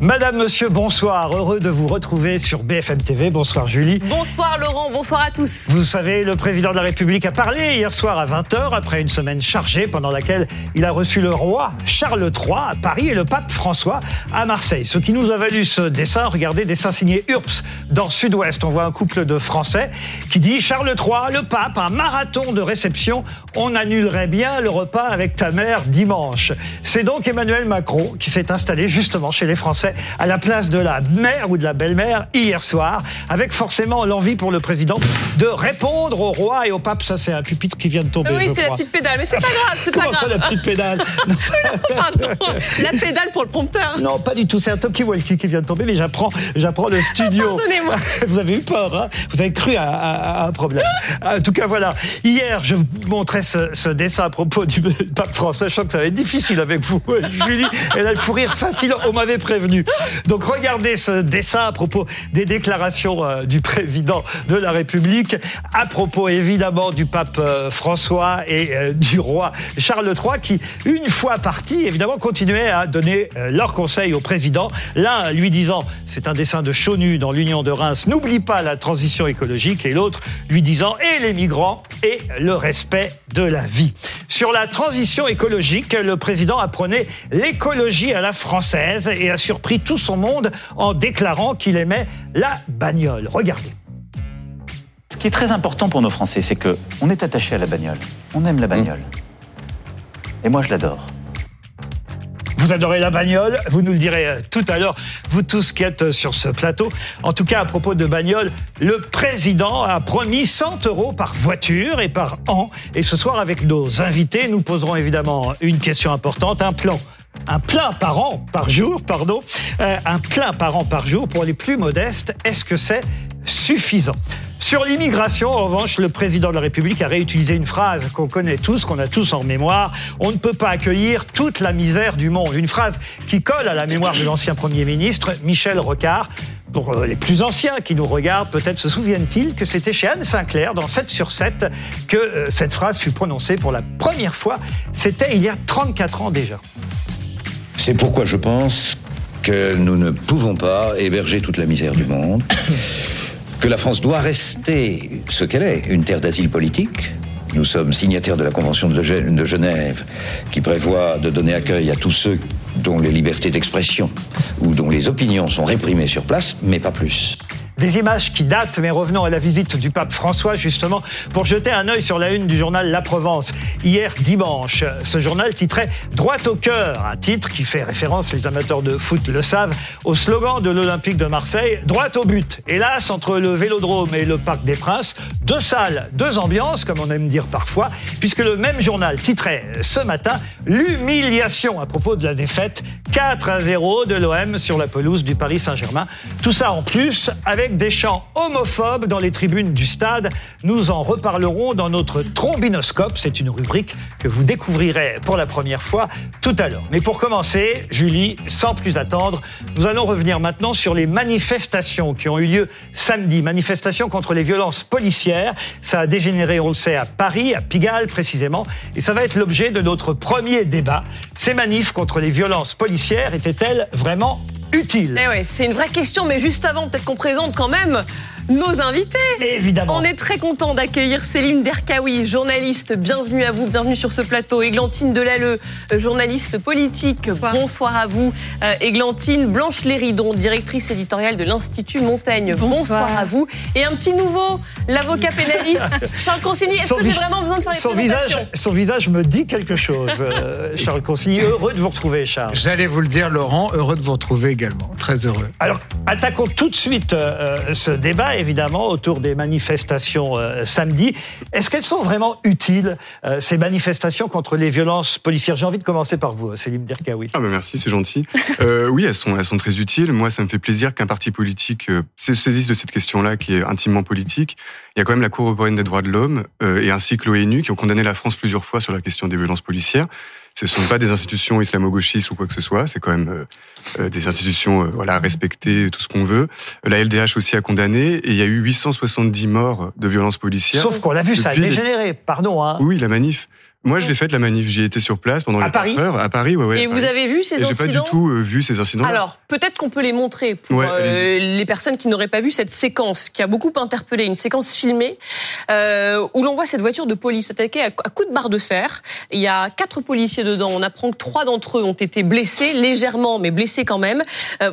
Madame, Monsieur, bonsoir. Heureux de vous retrouver sur BFM TV. Bonsoir Julie. Bonsoir Laurent, bonsoir à tous. Vous savez, le président de la République a parlé hier soir à 20h après une semaine chargée pendant laquelle il a reçu le roi Charles III à Paris et le pape François à Marseille. Ce qui nous a valu ce dessin, regardez, dessin signé URPS dans Sud-Ouest. On voit un couple de Français qui dit Charles III, le pape, un marathon de réception. On annulerait bien le repas avec ta mère dimanche. C'est donc Emmanuel Macron qui s'est installé justement chez les Français à la place de la mère ou de la belle-mère hier soir, avec forcément l'envie pour le président de répondre au roi et au pape. Ça, c'est un pupitre qui vient de tomber. Oui, c'est la petite pédale, mais c'est pas grave, c'est pas Comment ça, grave. la petite pédale non, Pardon, la pédale pour le prompteur. non, pas du tout. C'est un talkie-walkie qui vient de tomber, mais j'apprends, j'apprends le studio. Pardonnez-moi. Vous avez eu peur, hein Vous avez cru à, à- à un problème. En tout cas, voilà. Hier, je vous montrais ce, ce dessin à propos du pape François. Je sens que ça va être difficile avec vous, Julie. Elle a le fou rire facile. On m'avait prévenu. Donc, regardez ce dessin à propos des déclarations euh, du président de la République, à propos évidemment du pape euh, François et euh, du roi Charles III, qui, une fois partis, évidemment, continuaient à donner leurs conseils au président. L'un lui disant, c'est un dessin de Chonu dans l'Union de Reims, n'oublie pas la transition écologique, et l'autre lui disant, et les migrants et le respect de la vie. Sur la transition écologique, le président apprenait l'écologie à la française et a surpris tout son monde en déclarant qu'il aimait la bagnole. Regardez. Ce qui est très important pour nos Français, c'est que on est attaché à la bagnole. On aime la bagnole. Et moi, je l'adore. Vous adorez la bagnole, vous nous le direz euh, tout à l'heure, vous tous qui êtes euh, sur ce plateau. En tout cas, à propos de bagnole, le président a promis 100 euros par voiture et par an. Et ce soir, avec nos invités, nous poserons évidemment une question importante, un plan. Un plein par an, par jour, pardon, euh, un plein par an par jour pour les plus modestes. Est-ce que c'est suffisant? Sur l'immigration, en revanche, le président de la République a réutilisé une phrase qu'on connaît tous, qu'on a tous en mémoire. On ne peut pas accueillir toute la misère du monde. Une phrase qui colle à la mémoire de l'ancien Premier ministre, Michel Rocard. Pour euh, les plus anciens qui nous regardent, peut-être se souviennent-ils que c'était chez Anne Sinclair, dans 7 sur 7, que euh, cette phrase fut prononcée pour la première fois. C'était il y a 34 ans déjà. C'est pourquoi je pense que nous ne pouvons pas héberger toute la misère du monde, que la France doit rester ce qu'elle est, une terre d'asile politique. Nous sommes signataires de la Convention de Genève qui prévoit de donner accueil à tous ceux dont les libertés d'expression ou dont les opinions sont réprimées sur place, mais pas plus. Des images qui datent, mais revenons à la visite du pape François, justement, pour jeter un œil sur la une du journal La Provence. Hier dimanche, ce journal titrait Droit au cœur, un titre qui fait référence, les amateurs de foot le savent, au slogan de l'Olympique de Marseille, Droit au but. Hélas, entre le Vélodrome et le Parc des Princes, deux salles, deux ambiances, comme on aime dire parfois, puisque le même journal titrait ce matin L'humiliation à propos de la défaite 4 à 0 de l'OM sur la pelouse du Paris Saint-Germain. Tout ça en plus avec des chants homophobes dans les tribunes du stade. Nous en reparlerons dans notre trombinoscope. C'est une rubrique que vous découvrirez pour la première fois tout à l'heure. Mais pour commencer, Julie, sans plus attendre, nous allons revenir maintenant sur les manifestations qui ont eu lieu samedi. Manifestations contre les violences policières. Ça a dégénéré, on le sait, à Paris, à Pigalle précisément. Et ça va être l'objet de notre premier débat. Ces manifs contre les violences policières étaient-elles vraiment utiles Eh ouais, c'est une vraie question, mais juste avant, peut-être qu'on présente quand même nos invités. Évidemment. On est très content d'accueillir Céline Derkaoui, journaliste. Bienvenue à vous, bienvenue sur ce plateau. Églantine Delalleux, journaliste politique. Bonsoir. à vous. Euh, Églantine Blanche Léridon, directrice éditoriale de l'Institut Montaigne. Bonsoir. à vous. Et un petit nouveau, l'avocat pénaliste Charles Consigny. Est-ce Son que j'ai vraiment besoin de faire les son visage, son visage me dit quelque chose, euh, Charles Consigny. Heureux de vous retrouver, Charles. J'allais vous le dire, Laurent, heureux de vous retrouver également. Très heureux. Alors, attaquons tout de suite euh, ce débat, évidemment, autour des manifestations euh, samedi. Est-ce qu'elles sont vraiment utiles, euh, ces manifestations contre les violences policières? J'ai envie de commencer par vous, Céline Derkaoui. Ah bah merci, c'est gentil. Euh, oui, elles sont, elles sont très utiles. Moi, ça me fait plaisir qu'un parti politique se saisisse de cette question-là, qui est intimement politique. Il y a quand même la Cour européenne des droits de l'homme et ainsi que l'ONU qui ont condamné la France plusieurs fois sur la question des violences policières. Ce ne sont pas des institutions islamo-gauchistes ou quoi que ce soit. C'est quand même euh, euh, des institutions euh, voilà respectées, tout ce qu'on veut. La LDH aussi a condamné et il y a eu 870 morts de violences policières. Sauf qu'on l'a vu, ça a dégénéré, pardon. Hein. Oui, la manif. Moi, je l'ai fait la manif. J'y étais sur place pendant À les Paris 4 heures. À Paris, ouais, ouais. Et vous Paris. avez vu ces Et j'ai pas incidents du tout euh, vu ces incidents. Alors, peut-être qu'on peut les montrer pour Ouais, euh, les personnes qui n'auraient pas vu cette séquence qui a beaucoup interpellé, une séquence filmée euh, où l'on voit cette voiture de police attaquée à, coups de barre de fer. Il y a quatre policiers dedans. On apprend que trois d'entre eux ont été blessés, légèrement, mais blessés quand même.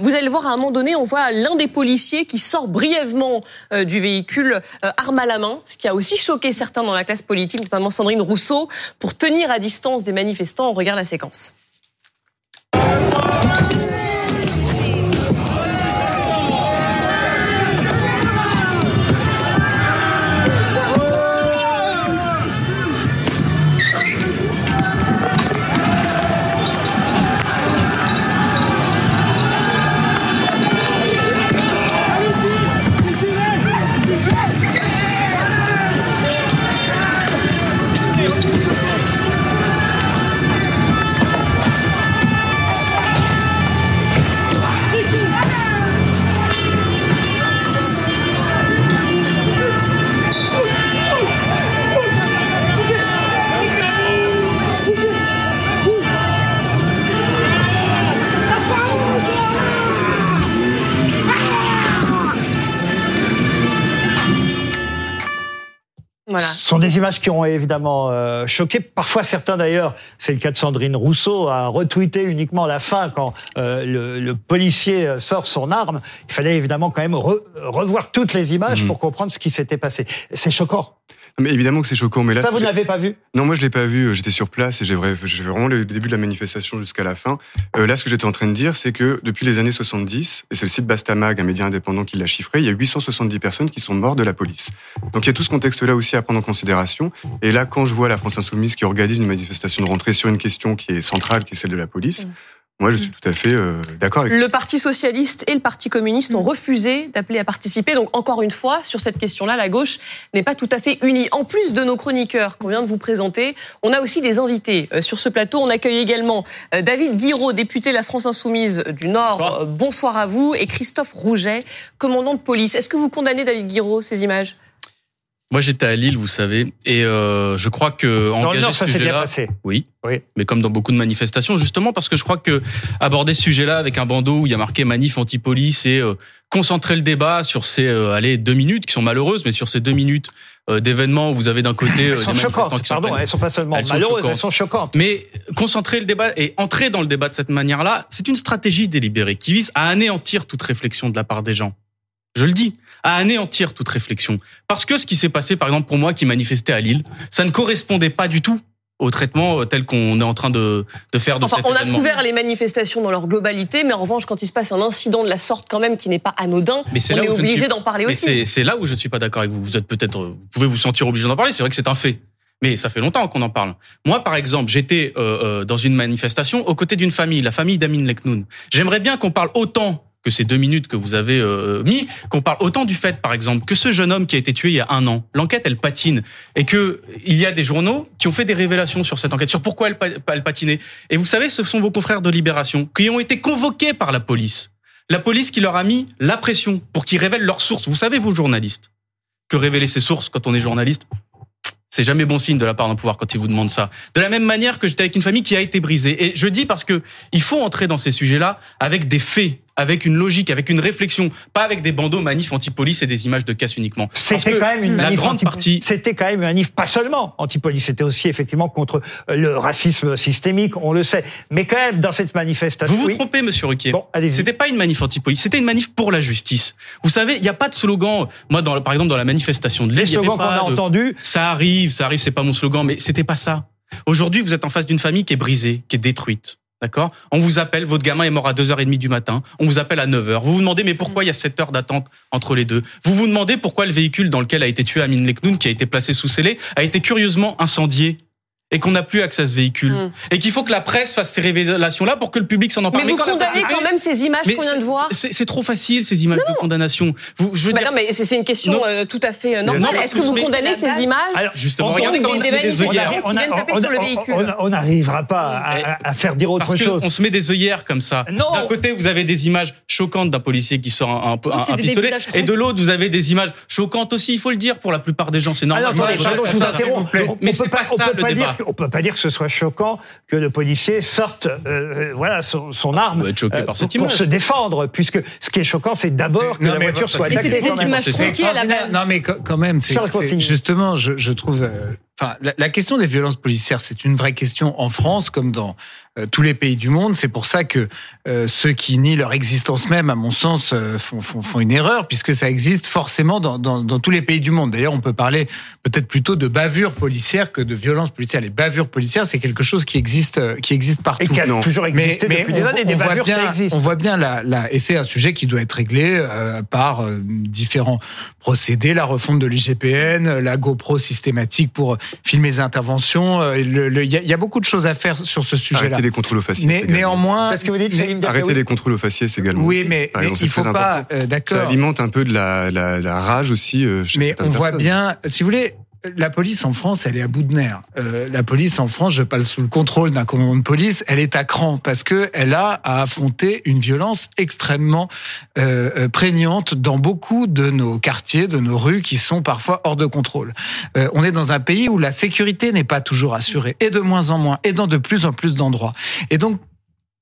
Vous allez le voir à un moment donné, on voit l'un des policiers qui sort brièvement du véhicule, arme à la main, ce qui a aussi choqué certains dans la classe politique, notamment Sandrine Rousseau, pour tenir à distance des manifestants. On regarde la séquence. Voilà. Ce sont des images qui ont évidemment euh, choqué. Parfois, certains d'ailleurs, c'est le cas de Sandrine Rousseau, a retweeté uniquement la fin quand euh, le, le policier euh, sort son arme. Il fallait évidemment quand même re- revoir toutes les images Mhm. pour comprendre ce qui s'était passé. C'est choquant. Mais évidemment que c'est choquant. Mais là, Ça, vous ne l'avez pas vu? Non, moi je l'ai pas vu. J'étais sur place et j'ai vraiment le début de la manifestation jusqu'à la fin. Euh, là, ce que j'étais en train de dire, c'est que depuis les années 70, et c'est le site Bastamag, un média indépendant qui l'a chiffré, il y a 870 personnes qui sont mortes de la police. Donc il y a tout ce contexte-là aussi à prendre en considération. Et là, quand je vois la France Insoumise qui organise une manifestation de rentrée sur une question qui est centrale, qui est celle de la police, Mm. Moi je suis tout à fait euh, d'accord avec. Le Parti socialiste et le Parti communiste ont refusé d'appeler à participer. Donc encore une fois, sur cette question-là, la gauche n'est pas tout à fait unie. En plus de nos chroniqueurs qu'on vient de vous présenter, on a aussi des invités. Euh, Sur ce plateau, on accueille également euh, David Guiraud, député de la France Insoumise du Nord. Bonsoir. Bonsoir à vous. Et Christophe Rouget, commandant de police. Est-ce que vous condamnez, David Guiraud, ces images? Moi, j'étais à Lille, vous savez, et euh, je crois que Dans le Nord, ce ça s'est bien passé. oui, Oui. mais comme dans beaucoup de manifestations, justement, parce que je crois que aborder ce sujet-là avec un bandeau où il y a marqué manif anti-police et euh, concentrer le débat sur ces euh, allez deux minutes qui sont malheureuses, mais sur ces deux minutes euh, d'événements où vous avez d'un côté euh, Elles des sont choquantes. qui sont Pardon, elles sont pas seulement Elles malheureuses, elles sont choquantes. Mais concentrer le débat et entrer dans le débat de cette manière-là, c'est une stratégie délibérée qui vise à anéantir toute réflexion de la part des gens. Je le dis, à anéantir toute réflexion. Parce que ce qui s'est passé, par exemple, pour moi qui manifestais à Lille, ça ne correspondait pas du tout au traitement euh, tel qu'on est en train de, de faire de Enfin, cet on a couvert les manifestations dans leur globalité, mais en revanche, quand il se passe un incident de la sorte, quand même, qui n'est pas anodin, Mais on est ne obligé suis- d'en parler Mais aussi. c'est c'est là où je suis pas d'accord avec vous. Vous êtes peut-être, euh, vous pouvez vous sentir obligé d'en parler. C'est vrai que c'est un fait. Mais ça fait longtemps qu'on en parle. Moi, par exemple, j'étais euh, euh, dans une manifestation aux côtés d'une famille, la famille d'Amin Leknoun. J'aimerais bien qu'on parle autant que ces deux minutes que vous avez euh, mis, qu'on parle autant du fait, par exemple, que ce jeune homme qui a été tué il y a un an, l'enquête elle patine, et que il y a des journaux qui ont fait des révélations sur cette enquête, sur pourquoi elle, elle patinait. Et vous savez, ce sont vos confrères de Libération qui ont été convoqués par la police. La police qui leur a mis la pression pour qu'ils révèlent leurs sources. Vous savez, vous journalistes, que révéler ses sources quand on est journaliste, c'est jamais bon signe de la part d'un pouvoir quand il vous demande ça. De la même manière que j'étais avec une famille qui a été brisée. Et je dis parce que il faut entrer dans ces sujets-là avec des faits, avec une logique, avec une réflexion, pas avec des bandeaux manifs anti-police et des images de casse uniquement. C'était quand même une la manif grande partie. C'était quand même une manif pas seulement anti-police, c'était aussi effectivement contre le racisme systémique, on le sait. Mais quand même dans cette manifestation, Vous vous oui. trompez, Monsieur Ruquier. Bon. C'était pas une manif anti-police, c'était une manif pour la justice. Vous savez, il n'y a pas de slogan. Moi, dans, par exemple, dans la manifestation de les il y avait slogans qu'on pas a de- entendus. Ça arrive, ça arrive, c'est pas mon slogan, mais c'était pas ça. Aujourd'hui, vous êtes en face d'une famille qui est brisée, qui est détruite. D'accord? On vous appelle, votre gamin est mort à 2h30 du matin, on vous appelle à 9h. Vous vous demandez, mais pourquoi il y a 7 heures d'attente entre les deux? Vous vous demandez pourquoi le véhicule dans lequel a été tué Amin Leknoun, qui a été placé sous scellé, a été curieusement incendié et qu'on n'a plus accès à ce véhicule. Mm. Et qu'il faut que la presse fasse ces révélations-là pour que le public s'en empare. Mais vous quand la presse condamnez quand même ces images mais qu'on vient de voir C'est trop facile, ces images de condamnation. Vous, je veux Bah dire, non, mais c'est une question Non. euh, tout à fait euh, normale. Est-ce que vous mais- condamnez ces images Alors, Justement, on- regardez on- on des se met des manifestants œillères. qui viennent taper sur le véhicule. on- on n'arrivera pas à, faire dire autre Parce chose. qu'on se met des œillères comme ça. Non. D'un côté, vous avez des images choquantes d'un policier qui sort un, un, des pistolet, et de l'autre, vous avez des images choquantes aussi. Il faut le dire pour la plupart des gens, c'est normal. Je- vous interromps. Mais On c'est pas on ça peut le pas débat. On peut pas dire que ce soit choquant que le policier sorte, euh, voilà, son, son arme choqué par cette pour, se défendre, puisque ce qui est choquant, c'est d'abord que Non, la mais voiture soit attaquée. C'est. Non, mais quand même, c'est justement, je, je trouve. euh, Enfin, la, la question des violences policières, c'est une vraie question en France comme dans euh, tous les pays du monde. C'est pour ça que euh, ceux qui nient leur existence même, à mon sens, euh, font, font, font une erreur, puisque ça existe forcément dans, dans, dans tous les pays du monde. D'ailleurs, on peut parler peut-être plutôt de bavures policières que de violences policières. Les bavures policières, c'est quelque chose qui existe, euh, qui existe partout. Et qui a Non. toujours existé depuis des on, années. Des on voit bavures, bien, ça existe. on voit bien la, la et c'est un sujet qui doit être réglé euh, par euh, différents procédés, la refonte de l'IGPN, la GoPro systématique pour filmer les interventions. euh, le- le- Il y, a- il y a beaucoup de choses à faire sur ce sujet-là. Les contrôles aux faciès. Né- également. néanmoins, Parce que vous dites, Arrêter les contrôles aux faciès également. oui, aussi. mais, mais il faut pas. euh, Ça D'accord. alimente un peu de la, la, la rage aussi. euh, chez Mais on voit bien, si vous voulez, la police en France, elle est à bout de nerfs. Euh, la police en France, je parle sous le contrôle d'un commandant de police, elle est à cran parce que elle a à affronter une violence extrêmement euh, euh, prégnante dans beaucoup de nos quartiers, de nos rues qui sont parfois hors de contrôle. Euh, on est dans un pays où la sécurité n'est pas toujours assurée et de moins en moins et dans de plus en plus d'endroits. Et donc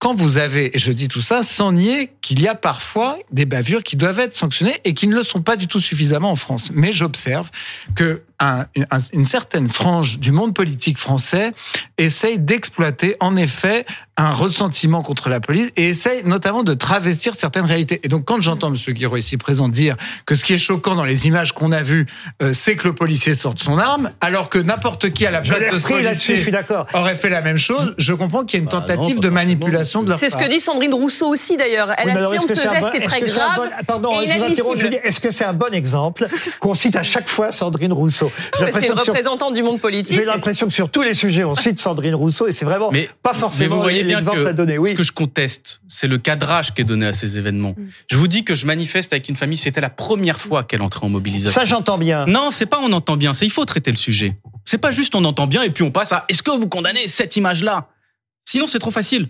quand vous avez, et je dis tout ça sans nier qu'il y a parfois des bavures qui doivent être sanctionnées et qui ne le sont pas du tout suffisamment en France. Mais j'observe que un- un- une certaine frange du monde politique français essaye d'exploiter en effet un ressentiment contre la police et essaye notamment de travestir certaines réalités. Et donc quand j'entends M. Guiraud ici présent dire que ce qui est choquant dans les images qu'on a vues, euh, c'est que le policier sorte son arme, alors que n'importe qui à la place de ce je suis policier aurait fait la même chose, je comprends qu'il y a une Bah non, tentative pas de manipulation de leur C'est ce que dit Sandrine Rousseau aussi d'ailleurs. Elle affirme que ce geste bon- est très grave. bon- Pardon, et je vous interromps. Je inadmissible. dis, est-ce que c'est un bon exemple? Qu'on cite à chaque fois Sandrine Rousseau Mais C'est une représentante du monde politique. J'ai l'impression que sur tous les sujets, on cite Sandrine Rousseau et c'est vraiment Mais- pas Mais forcément vous voyez bien que à donner. Oui. ce que je conteste, c'est le cadrage qui est donné à ces événements. Je vous dis que je manifeste avec une famille, c'était la première fois qu'elle entrait en mobilisation. Ça, j'entends bien. Non, c'est pas on entend bien, c'est il faut traiter le sujet. C'est pas juste on entend bien et puis on passe à est-ce que vous condamnez cette image-là? Sinon c'est trop facile.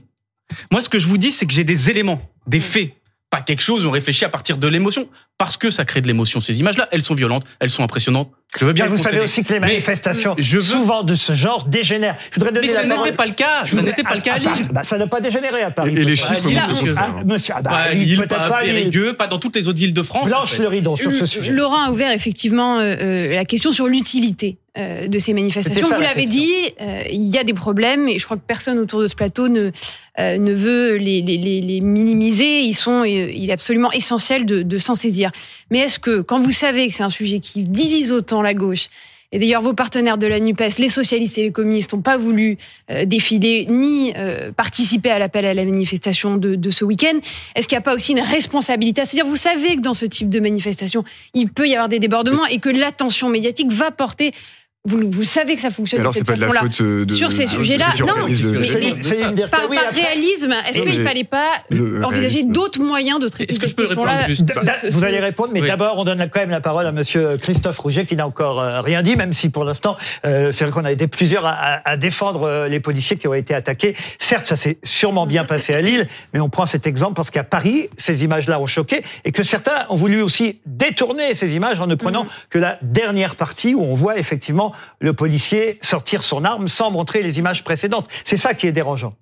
Moi ce que je vous dis c'est que j'ai des éléments, des faits, pas quelque chose où on réfléchit à partir de l'émotion parce que ça crée de l'émotion ces images-là, elles sont violentes, elles sont impressionnantes. Je veux bien Mais vous savez aussi que les manifestations, je veux- souvent de ce genre, dégénèrent. Je voudrais donner Mais ça n'était pas le cas, ça voudrais- n'était pas le cas à Paris. Lille. Bah, ça n'a pas dégénéré à Paris. Et, les peut-être. chiffres monsieur. Ah, monsieur, ah bah, Pas à Lille, peut-être pas à pas à Lille. Périgueux, pas dans toutes les autres villes de France. en Blanche fait. le rideau sur ce sujet. Laurent a ouvert effectivement euh, euh, la question sur l'utilité euh, de ces manifestations. Vous la l'avez dit, euh, il y a des problèmes et je crois que personne autour de ce plateau ne, euh, ne veut les, les, les, les minimiser. Ils sont, il est absolument essentiel de, de s'en saisir. Mais est-ce que, quand vous savez que c'est un sujet qui divise autant la gauche, et d'ailleurs, vos partenaires de la NUPES, les socialistes et les communistes, n'ont pas voulu euh, défiler ni euh, participer à l'appel à la manifestation de, ce week-end. Est-ce qu'il n'y a pas aussi une responsabilité C'est-à-dire, vous savez que dans ce type de manifestation, il peut y avoir des débordements et que l'attention médiatique va porter. Vous, vous savez que ça fonctionne Alors de c'est cette pas de la façon-là. euh, Sur ces sujets-là, non, mais- C'est mais- c'est une dire Par, oui, par après- réalisme, est-ce qu'il mais- fallait pas Le envisager d'autres moyens de traiter Est-ce que cette je peux répondre question-là Vous allez répondre, mais Oui. d'abord, on donne quand même la parole à Monsieur Christophe Rouget, qui n'a encore euh, rien dit, même si pour l'instant, euh, c'est vrai qu'on a été plusieurs à, à- à défendre les policiers qui ont été attaqués. Certes, ça s'est sûrement bien passé à Lille, mais on prend cet exemple parce qu'à Paris, ces images-là ont choqué et que certains ont voulu aussi détourner ces images en ne prenant que la dernière partie où on voit effectivement le policier sortir son arme sans montrer les images précédentes. C'est ça qui est dérangeant.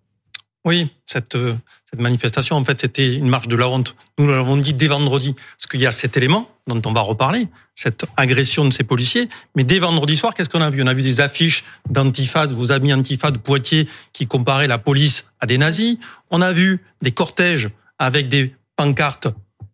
Oui, cette, euh, manifestation, en fait, c'était une marche de la honte. Nous l'avons dit dès vendredi, parce qu'il y a cet élément dont on va reparler, cette agression de ces policiers. Mais dès vendredi soir, qu'est-ce qu'on a vu? On a vu des affiches d'antifad, vos amis antifad de Poitiers, qui comparaient la police à des nazis. On a vu des cortèges avec des pancartes,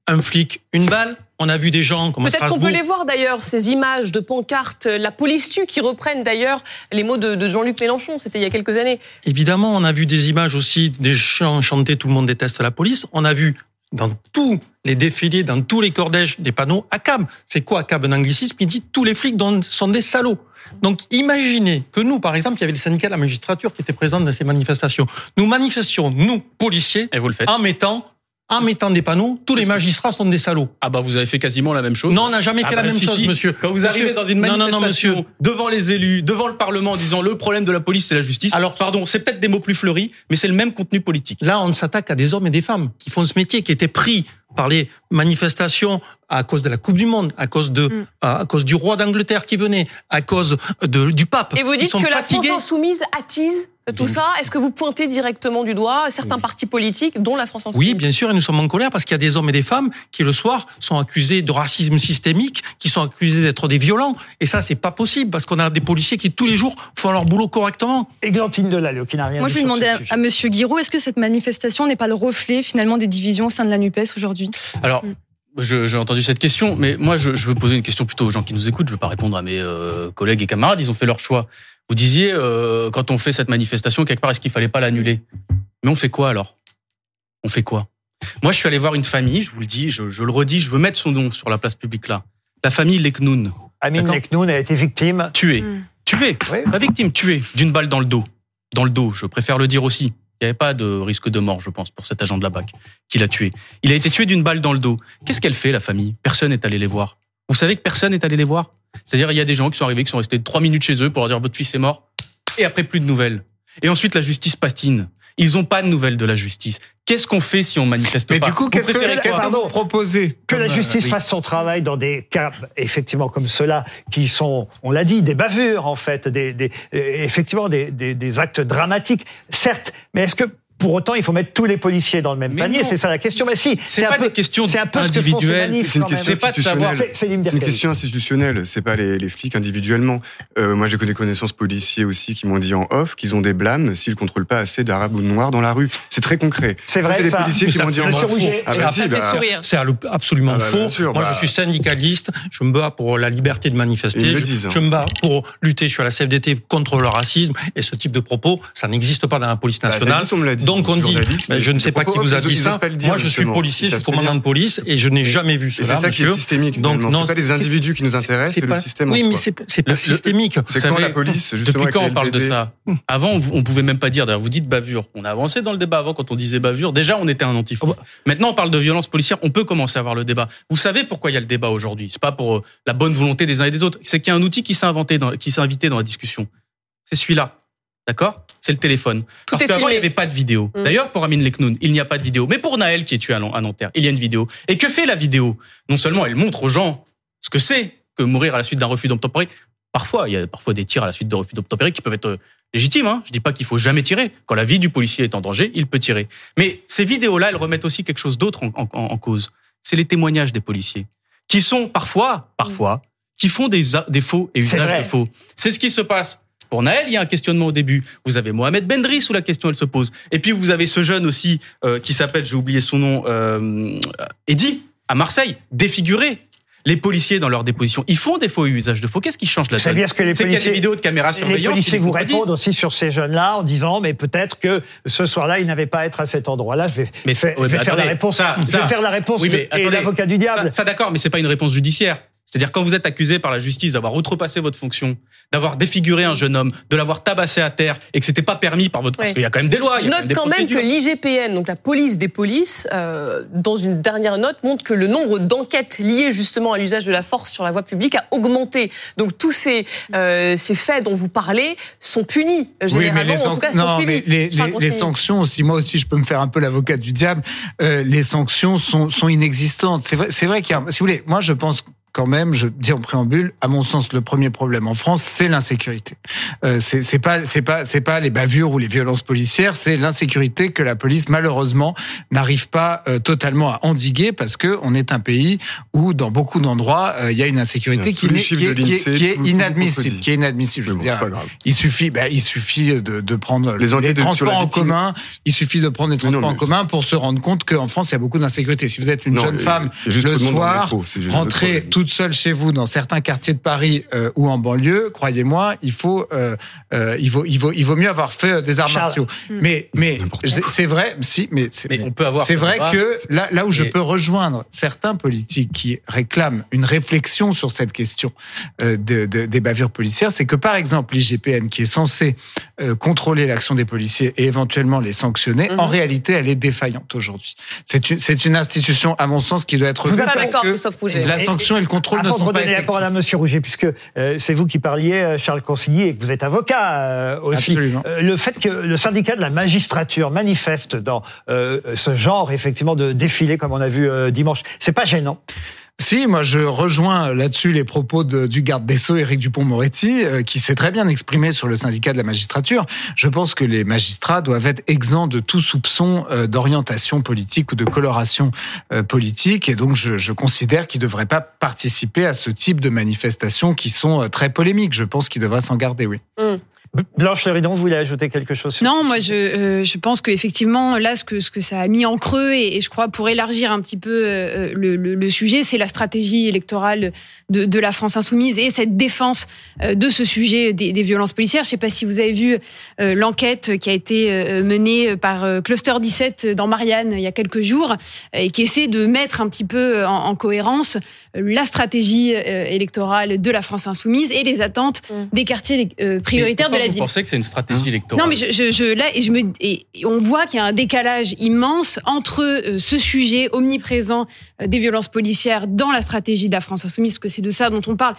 un flic, une balle. On a vu des gens comme à Peut-être qu'on peut les voir d'ailleurs, ces images de pancartes, la police tue, qui reprennent d'ailleurs les mots de, de Jean-Luc Mélenchon, c'était il y a quelques années. Évidemment, on a vu des images aussi des chants chantés Tout le monde déteste la police. On a vu dans tous les défilés, dans tous les cordèges, des panneaux ACAB. C'est quoi ACAB Un anglicisme qui dit tous les flics sont des salauds. Donc imaginez que nous, par exemple, il y avait le syndicat de la magistrature qui était présent dans ces manifestations. Nous manifestions, nous, policiers, Et vous le faites. en mettant, en mettant des panneaux, tous les magistrats sont des salauds. Ah bah vous avez fait quasiment la même chose. Non, on n'a jamais Ah fait bah la même si, chose, si. monsieur. Quand vous Monsieur- arrivez dans une Non, non, manifestation non, monsieur. devant les élus, devant le Parlement, en disant le problème de la police c'est la justice. Alors pardon, c'est peut-être des mots plus fleuris, mais c'est le même contenu politique. Là, on s'attaque à des hommes et des femmes qui font ce métier, qui étaient pris par les manifestations à cause de la Coupe du Monde, à cause de, Mm. à cause du roi d'Angleterre qui venait, à cause de, du pape. Et vous dites sont que la. France insoumise attise tout ça. Est-ce que vous pointez directement du doigt certains partis politiques, dont la France insoumise Oui, bien sûr, et nous sommes en colère parce qu'il y a des hommes et des femmes qui, le soir, sont accusés de racisme systémique, qui sont accusés d'être des violents. Et ça, c'est pas possible parce qu'on a des policiers qui, tous les jours, font leur boulot correctement. Églantine Delalleux, qui n'a rien Moi, dit je ce demandais à, à Monsieur Guiraud, est-ce que cette manifestation n'est pas le reflet finalement des divisions au sein de la Nupes aujourd'hui? Alors, je- j'ai entendu cette question, mais moi, je, je veux poser une question plutôt aux gens qui nous écoutent. Je veux pas répondre à mes euh, collègues et camarades. Ils ont fait leur choix. Vous disiez, euh, quand on fait cette manifestation, quelque part, est-ce qu'il fallait pas l'annuler? Mais on fait quoi alors? On fait quoi? Moi, je suis allé voir une famille. Je vous le dis, je, je le redis, je veux mettre son nom sur la place publique là. La famille Leknoun, Amine. Leknoun a été victime. tuée, Mm. tuée, Oui. pas victime, tuée d'une balle dans le dos, dans le dos. Je préfère le dire aussi. Il n'y avait pas de risque de mort, je pense, pour cet agent de la BAC qui l'a tué. Il a été tué d'une balle dans le dos. Qu'est-ce qu'elle fait, la famille? Personne n'est allé les voir. Vous savez que personne n'est allé les voir? C'est-à-dire, il y a des gens qui sont arrivés, qui sont restés trois minutes chez eux pour leur dire votre fils est mort, et après plus de nouvelles. Et ensuite, la justice patine. Ils n'ont pas de nouvelles de la justice. Qu'est-ce qu'on fait si on manifeste Mais pas du coup, qu'est-ce que, quoi que la euh, justice oui. fasse son travail dans des cas, effectivement, comme ceux-là, qui sont, on l'a dit, des bavures, en fait, des, des, euh, effectivement, des, des, des actes dramatiques, certes, mais est-ce que, pour autant, il faut mettre tous les policiers dans le même Mais panier. C'est ça la question. Mais si, C'est un pas peu, des questions c'est un peu ce que font ces individuelles, c'est une quand même. question institutionnelle. C'est- une question institutionnelle, c'est pas les, les flics individuellement. Euh, moi, j'ai connu des connaissances policiers aussi qui m'ont dit en off qu'ils ont des blâmes s'ils contrôlent pas assez d'arabes ou de noirs dans la rue. C'est très concret. C'est vrai, C'est les ça. policiers Mais qui m'ont dit en off. Ah bah si, bah. C'est absolument Ah bah, faux. sûr, Moi, je suis syndicaliste. Je me bats pour la liberté de manifester. Ils me disent, hein. Je me bats pour lutter. Je suis à la CFDT contre le racisme. Et ce type de propos, ça n'existe pas dans la police nationale. Donc on dit, mais je ne sais pas qui vous a dit ça. dire, Moi, je suis policier, je suis commandant de police et je n'ai jamais vu cela, c'est ça qui est systémique. Donc, non, c'est pas les individus qui nous intéressent, c'est le système Oui, mais c'est pas systémique. C'est quand la police, justement. Depuis quand on parle de ça? Avant, on, pouvait même pas dire. D'ailleurs, vous dites bavure. On a avancé dans le débat avant quand on disait bavure. Déjà, on était un antif. Oh bah. Maintenant, on parle de violence policière. On peut commencer à avoir le débat. Vous savez pourquoi il y a le débat aujourd'hui? C'est pas pour euh, la bonne volonté des uns et des autres. C'est qu'il y a un outil qui s'est inventé, dans, qui s'est invité dans la discussion. C'est celui-là. D'accord? C'est le téléphone. Tout Parce qu'avant, il n'y avait pas de vidéo. Mm. D'ailleurs, pour Amine Leknoun, il n'y a pas de vidéo. Mais pour Naël, qui est tué à Nan- à Nanterre, il y a une vidéo. Et que fait la vidéo? Non seulement elle montre aux gens ce que c'est que mourir à la suite d'un refus d'obtempérer. Parfois, il y a parfois des tirs à la suite de refus d'obtempérer qui peuvent être légitimes. Hein. Je dis pas qu'il faut jamais tirer. Quand la vie du policier est en danger, il peut tirer. Mais ces vidéos-là, elles remettent aussi quelque chose d'autre en, en- en cause. C'est les témoignages des policiers, qui sont parfois, parfois, qui font des, des faux et C'est usage vrai. de faux. C'est ce qui se passe. Pour Naël, il y a un questionnement au début. Vous avez Mohamed Bendris où la question elle se pose. Et puis vous avez ce jeune aussi euh, qui s'appelle, j'ai oublié son nom, euh, Eddy à Marseille, défiguré. Les policiers dans leur déposition, ils font des faux et usage de faux. Qu'est-ce qui change la donne bien ce que les C'est qu'il y a des policiers- vidéos de caméras Les policiers vous répondent aussi sur ces jeunes-là en disant mais peut-être que ce soir-là, ils n'avaient pas à être à cet endroit-là. Je vais, Mais je vais- ouais, je vais mais faire la réponse. ça- je ça- vais faire la réponse Oui, de- mais et l'avocat du diable. Ça, ça, d'accord, mais c'est pas une réponse judiciaire. C'est-à-dire quand vous êtes accusé par la justice d'avoir outrepassé votre fonction, d'avoir défiguré un jeune homme, de l'avoir tabassé à terre et que c'était pas permis par votre Ouais. parce qu'il y a quand même des lois. il Je y a note quand même que l'IGPN, donc la police des polices, euh, dans une dernière note, montre que le nombre d'enquêtes liées justement à l'usage de la force sur la voie publique a augmenté. Donc tous ces, euh, ces faits dont vous parlez sont punis euh, généralement, ou en tout cas sont non, suivis. mais les, les- les sanctions aussi, moi aussi, je peux me faire un peu l'avocat du diable. euh, les sanctions sont, sont inexistantes. C'est vrai, c'est vrai qu'il y a, si vous voulez, moi je pense quand même, je dis en préambule, à mon sens, le premier problème en France, c'est l'insécurité. Euh, c'est pas, c'est pas, c'est pas les bavures ou les violences policières, c'est l'insécurité que la police malheureusement n'arrive pas euh, totalement à endiguer parce que on est un pays où dans beaucoup d'endroits euh, il y a une insécurité qui, est, qui est- qui est inadmissible, qui est inadmissible. Bon, dire, il suffit, ben, il suffit de, de prendre Les transports en victime. commun. Il suffit de prendre les non, transports en commun pour se rendre compte qu'en France, il y a beaucoup d'insécurité. Si vous êtes une Non, jeune femme le soir, métro, toute seule chez vous dans certains quartiers de Paris euh, ou en banlieue, croyez-moi, il faut, euh, euh, il vaut, il vaut, il vaut mieux avoir fait des arts Charles. martiaux. Mm. Mais, c'est vrai, si, mais on peut avoir. C'est ce vrai que là, là où je peux rejoindre certains politiques qui réclament une réflexion sur cette question euh, de, de- des bavures policières, c'est que par exemple l'IGPN, qui est censé euh, contrôler l'action des policiers et éventuellement les sanctionner, Mhm. en réalité, elle est défaillante aujourd'hui. C'est une, c'est une institution, à mon sens, qui doit être Vous êtes Pas d'accord, Rouget. la sanction et le contrôle ne Avant de pas la parole à. Monsieur Rouget, puisque euh, c'est vous qui parliez, euh, Charles Consigny, et que vous êtes avocat euh, aussi. Absolument. Euh, le fait que le syndicat de la magistrature manifeste dans euh, ce genre, effectivement, de défilé, comme on a vu euh, dimanche, c'est pas gênant. Si, moi je rejoins là-dessus les propos du garde des Sceaux, Éric Dupont-Moretti, euh, qui s'est très bien exprimé sur le syndicat de la magistrature. Je pense que les magistrats doivent être exempts de tout soupçon euh, d'orientation politique ou de coloration euh, politique, et donc je, je considère qu'ils ne devraient pas participer à ce type de manifestations qui sont très polémiques. Je pense qu'ils devraient s'en garder, oui. Blanche Léridon, vous voulez ajouter quelque chose sur Non, moi je, euh, je pense qu'effectivement, là, ce que, ce que ça a mis en creux, et, et je crois pour élargir un petit peu euh, le, le- le sujet, c'est la stratégie électorale de, de la France insoumise et cette défense euh, de ce sujet des, des violences policières. Je ne sais pas si vous avez vu euh, l'enquête qui a été euh, menée par euh, Cluster 17 dans Marianne il y a quelques jours, euh, et qui essaie de mettre un petit peu en, en cohérence euh, la stratégie euh, électorale de la France insoumise et les attentes des quartiers euh, prioritaires de la vous ville. pensez que c'est une stratégie électorale Non, mais je, je, je- là, et je me, et et on voit qu'il y a un décalage immense entre euh, ce sujet omniprésent euh, des violences policières dans la stratégie de la France insoumise, parce que c'est de ça dont on parle.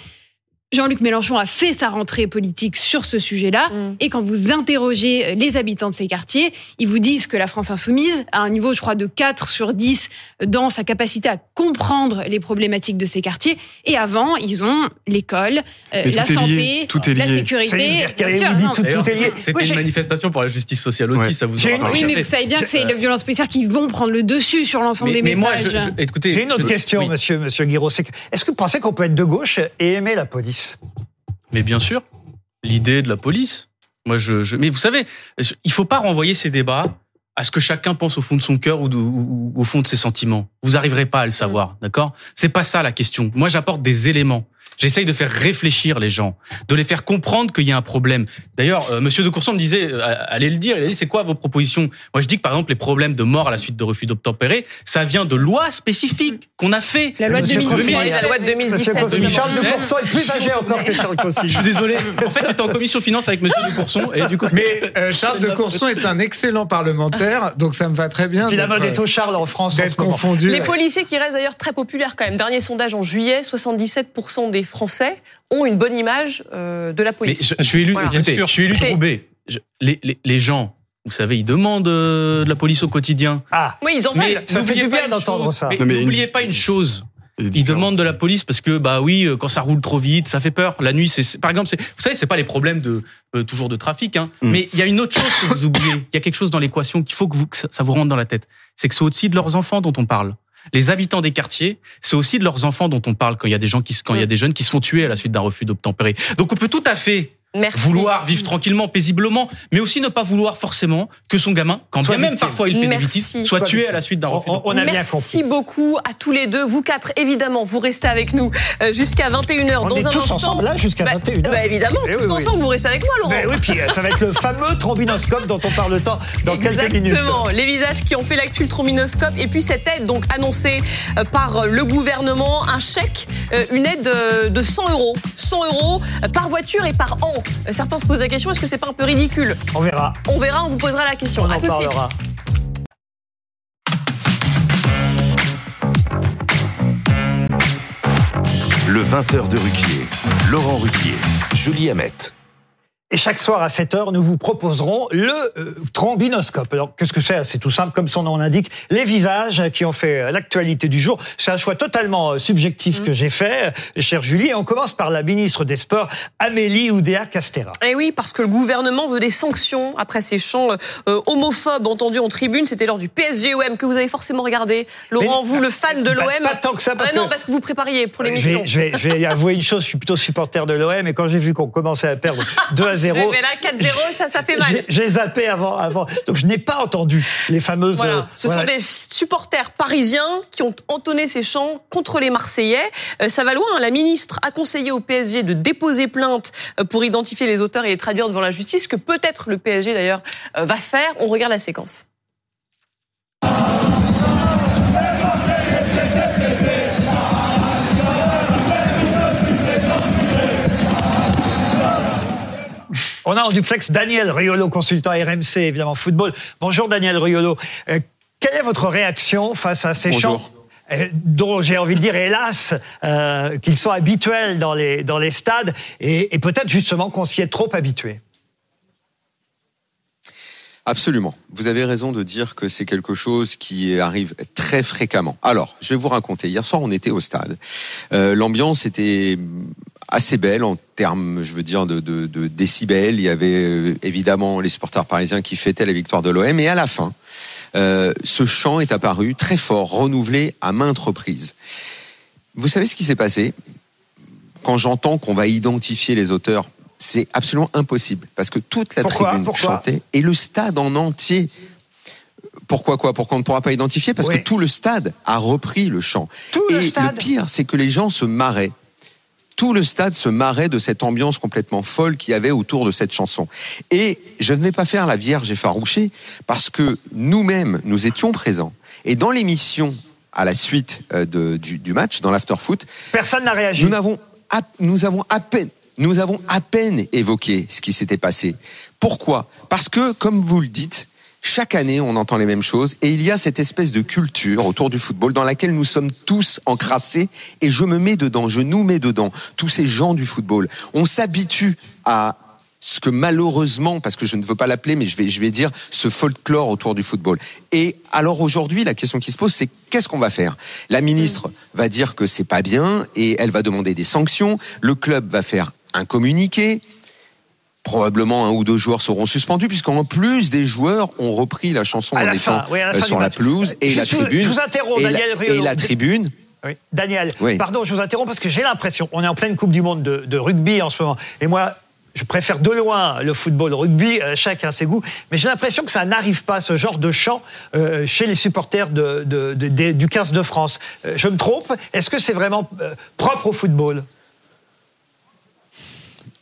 Jean-Luc Mélenchon a fait sa rentrée politique sur ce sujet-là. Et quand vous interrogez euh, les habitants de ces quartiers, ils vous disent que la France insoumise a un niveau, je crois, de 4 sur 10 dans sa capacité à comprendre les problématiques de ces quartiers. Et avant, ils ont l'école, euh, la tout est santé, lié, tout est la lié. sécurité. Non. D'ailleurs, C'était une manifestation pour la justice sociale aussi, ça vous aura Oui, mais vous savez bien que c'est les violences policières qui vont prendre le dessus sur l'ensemble des Mais- mais moi, messages. je- je- écoutez, J'ai une autre je- question, oui. monsieur, monsieur Guiraud. Est-ce que vous pensez qu'on peut être de gauche et aimer la police? Mais bien sûr, l'idée de la police. Moi, je, je- mais vous savez, je- il faut pas renvoyer ces débats à ce que chacun pense au fond de son cœur ou, de- ou- ou au fond de ses sentiments. Vous arriverez pas à le savoir, d'accord? C'est pas ça la question. Moi, j'apporte des éléments. J'essaye de faire réfléchir les gens, de les faire comprendre qu'il y a un problème. D'ailleurs, euh, Monsieur de Courson me disait, euh, allez le dire, il a dit, c'est quoi vos propositions? Moi, je dis que par exemple, les problèmes de mort à la suite de refus d'obtempérer, ça vient de lois spécifiques qu'on a fait. La loi de Monsieur 2017. Cossy- La loi de 2017. Monsieur Cossy, Charles de 2017. Courson est plus âgé encore que Charles Cossy. Je suis désolé. En fait, j'étais en commission finance avec Monsieur de Courson et du coup. Mais euh, Charles de Courson est un excellent parlementaire, donc ça me va très bien. La d'être- mode est au Charles en France. en confondu. Les policiers qui restent d'ailleurs très populaires quand même. Dernier sondage en juillet, 77% des Français ont une bonne image euh, de la Mais police. je, je suis élu, Voilà. écoutez, je suis élu Roubaix. Je- les, les, les gens, vous savez, ils demandent euh, de la police au quotidien. Ah, Oui, ils en veulent. Ça fait du bien d'entendre ça. Mais Non, mais n'oubliez une- pas une chose. Ils demandent de la police parce que bah oui, euh, quand ça roule trop vite, ça fait peur. La nuit, c'est par exemple, c'est- vous savez, c'est pas les problèmes de euh, toujours de trafic, hein. Mm. Mais il y a une autre chose que vous oubliez. Il y a quelque chose dans l'équation qu'il faut que, vous, que ça, ça vous rentre dans la tête. C'est que c'est aussi de leurs enfants dont on parle. Les habitants des quartiers, c'est aussi de leurs enfants dont on parle quand il y a des gens qui, quand il y a des jeunes qui se font tuer à la suite d'un refus d'obtempérer. Donc on peut tout à fait Merci. vouloir vivre tranquillement, paisiblement, mais aussi ne pas vouloir forcément que son gamin, quand Soit bien même parfois il fait des bêtises, soit Soit tué victime. à la suite d'un On, refus on- on a bien Merci compris. beaucoup à tous les deux. Vous quatre, évidemment, vous restez avec nous euh, jusqu'à 21h. On dans est un tous instant. ensemble là jusqu'à Bah, 21h. bah, évidemment, Eh tous oui, oui. ensemble, vous restez avec moi, Laurent. Ben oui, puis euh, ça va être le fameux trombinoscope dont on parle tant dans quelques minutes. Exactement, les visages qui ont fait l'actu le trombinoscope et puis cette aide donc annoncée euh, par le gouvernement, un chèque, une aide de 100 euros, 100 euros par voiture et par an. Certains se posent la question, est-ce que c'est pas un peu ridicule On verra. On verra, on vous posera la question. On À en tout de suite. parlera. Le 20h de Ruquier. Laurent Ruquier. Julie Hamet. Et chaque soir à 7h, nous vous proposerons le euh, trombinoscope. Alors, qu'est-ce que c'est? C'est tout simple, comme son nom l'indique. Les visages qui ont fait euh, l'actualité du jour. C'est un choix totalement euh, Mmh. subjectif que j'ai fait, chère Julie. Et on commence par la ministre des Sports, Amélie Oudéa-Castera. Eh oui, parce que le gouvernement veut des sanctions après ces chants euh, homophobes entendus en tribune. C'était lors du PSG-OM que vous avez forcément regardé. Laurent, Mais- vous, le fan de Bah, l'OM. pas tant que ça, parce Ah non, que- parce que vous prépariez pour Je l'émission. vais, je, vais, je vais avouer une chose, je suis plutôt supporter de l'OM et quand j'ai vu qu'on commençait à perdre 2 à 0, Mais là, 4-0, ça, ça fait mal. j'ai- zappé avant, avant. Donc je n'ai pas entendu les fameuses... euh, Voilà, ce voilà. sont des supporters parisiens qui ont entonné ces chants contre les Marseillais. Euh, ça va loin. hein. La ministre a conseillé au PSG de déposer plainte euh, pour identifier les auteurs et les traduire devant la justice, ce que peut-être le PSG d'ailleurs euh, va faire. On regarde la séquence. On a en duplex Daniel Riolo, consultant RMC, évidemment football. Bonjour Daniel Riolo. Euh, quelle est votre réaction face à ces Bonjour. chants euh, dont j'ai envie de dire, hélas, euh, qu'ils sont habituels dans les, dans les stades et, et peut-être justement qu'on s'y est trop habitué? Absolument. Vous avez raison de dire que c'est quelque chose qui arrive très fréquemment. Alors, je vais vous raconter. Hier soir, on était au stade. Euh, L'ambiance était assez belle en termes, je veux dire, de, décibels. Il y avait euh, évidemment les supporters parisiens qui fêtaient la victoire de l'OM. Et à la fin, euh, ce chant est apparu très fort, renouvelé à maintes reprises. Vous savez ce qui s'est passé? Quand j'entends qu'on va identifier les auteurs c'est absolument impossible parce que toute la Pourquoi tribune Pourquoi chantait et le stade en entier. Pourquoi quoi? Pourquoi on ne pourra pas identifier Parce Oui. que tout le stade a repris le chant. Tout et le stade pire, c'est que les gens se marraient. Tout le stade se marrait de cette ambiance complètement folle qu'il y avait autour de cette chanson. Et je ne vais pas faire la vierge effarouchée parce que nous-mêmes, nous étions présents. Et dans l'émission à la suite euh, de- du, du match, dans l'after-foot, Personne n'a réagi. nous nous avons à peine nous avons à peine évoqué ce qui s'était passé. Pourquoi? Parce que, comme vous le dites, chaque année, on entend les mêmes choses et il y a cette espèce de culture autour du football dans laquelle nous sommes tous encrassés et je me mets dedans, je nous mets dedans, tous ces gens du football. On s'habitue à ce que malheureusement, parce que je ne veux pas l'appeler, mais je vais, je vais dire ce folklore autour du football. Et alors aujourd'hui, la question qui se pose, c'est qu'est-ce qu'on va faire? La ministre va dire que c'est pas bien et elle va demander des sanctions. Le club va faire un communiqué. Probablement un ou deux joueurs seront suspendus, puisqu'en plus des joueurs ont repris la chanson À en la étant oui, la euh, sur la pelouse et la vous- tribune. je vous interromps, et, la, Daniel et la tribune. Oui. Daniel, Oui. pardon, je vous interromps parce que j'ai l'impression, on est en pleine Coupe du Monde de, de rugby en ce moment, et moi, je préfère de loin le football, le rugby, euh, chacun ses goûts, mais j'ai l'impression que ça n'arrive pas, ce genre de chant, euh, chez les supporters de, de- de- des- du 15 de France. Je me trompe? Est-ce que c'est vraiment propre au football?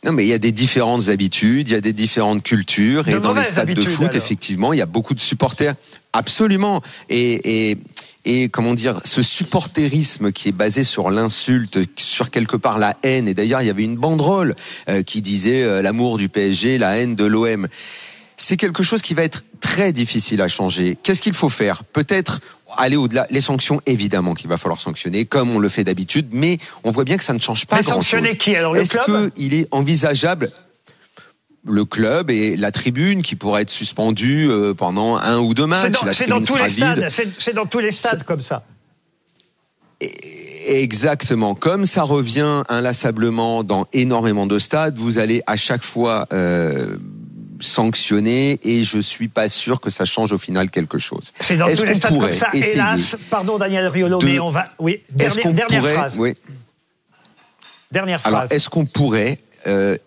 Non, mais il y a des différentes habitudes, il y a des différentes cultures, De et dans les stades de foot, alors. effectivement, il y a beaucoup de supporters. Absolument. Et, et, et comment dire, ce supporterisme qui est basé sur l'insulte, sur quelque part la haine. Et d'ailleurs, il y avait une banderole euh, qui disait euh, l'amour du PSG, la haine de l'OM. C'est quelque chose qui va être très difficile à changer. Qu'est-ce qu'il faut faire? Peut-être aller au-delà. Les sanctions, évidemment, qu'il va falloir sanctionner, comme on le fait d'habitude, mais on voit bien que ça ne change pas Mais sanctionner qui, alors, le Est-ce qu'il est envisageable le club et la tribune qui pourrait être suspendue euh, pendant un ou deux matchs. C'est dans, tous les stades, c'est c'est dans tous les stades comme ça. Exactement. Comme ça revient inlassablement dans énormément de stades, vous allez à chaque fois euh, sanctionner et je suis pas sûr que ça change au final quelque chose. C'est dans Est-ce tous les qu'on stades comme ça. Hélas, pardon Daniel Riolo, de- mais on va. Oui, dernière, qu'on dernière pourrait, phrase. oui. Dernière Alors, phrase. est-ce qu'on pourrait euh,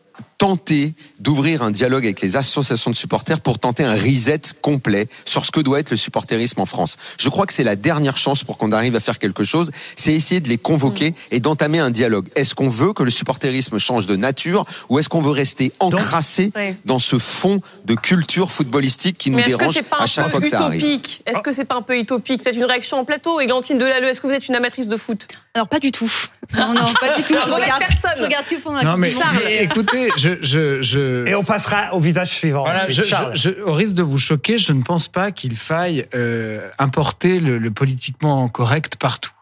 tenter d'ouvrir un dialogue avec les associations de supporters pour tenter un reset complet sur ce que doit être le supporterisme en France Je crois que c'est la dernière chance pour qu'on arrive à faire quelque chose, c'est essayer de les convoquer et d'entamer un dialogue. Est-ce qu'on veut que le supporterisme change de nature ou est-ce qu'on veut rester encrassé Ouais. dans ce fond de culture footballistique qui nous Mais dérange à un chaque fois peu que ça arrive utopique? Est-ce que c'est pas un peu utopique? Peut-être une réaction en plateau. Églantine Delalleux, est-ce que vous êtes une amatrice de foot? Alors pas du tout. Non, non, pas du tout. Je regarde, personne. je regarde que pendant la Non, mais écoutez, je, je, je, Et on passera au visage suivant. Voilà, je, au risque de vous choquer, je ne pense pas qu'il faille euh, importer le, le politiquement correct partout.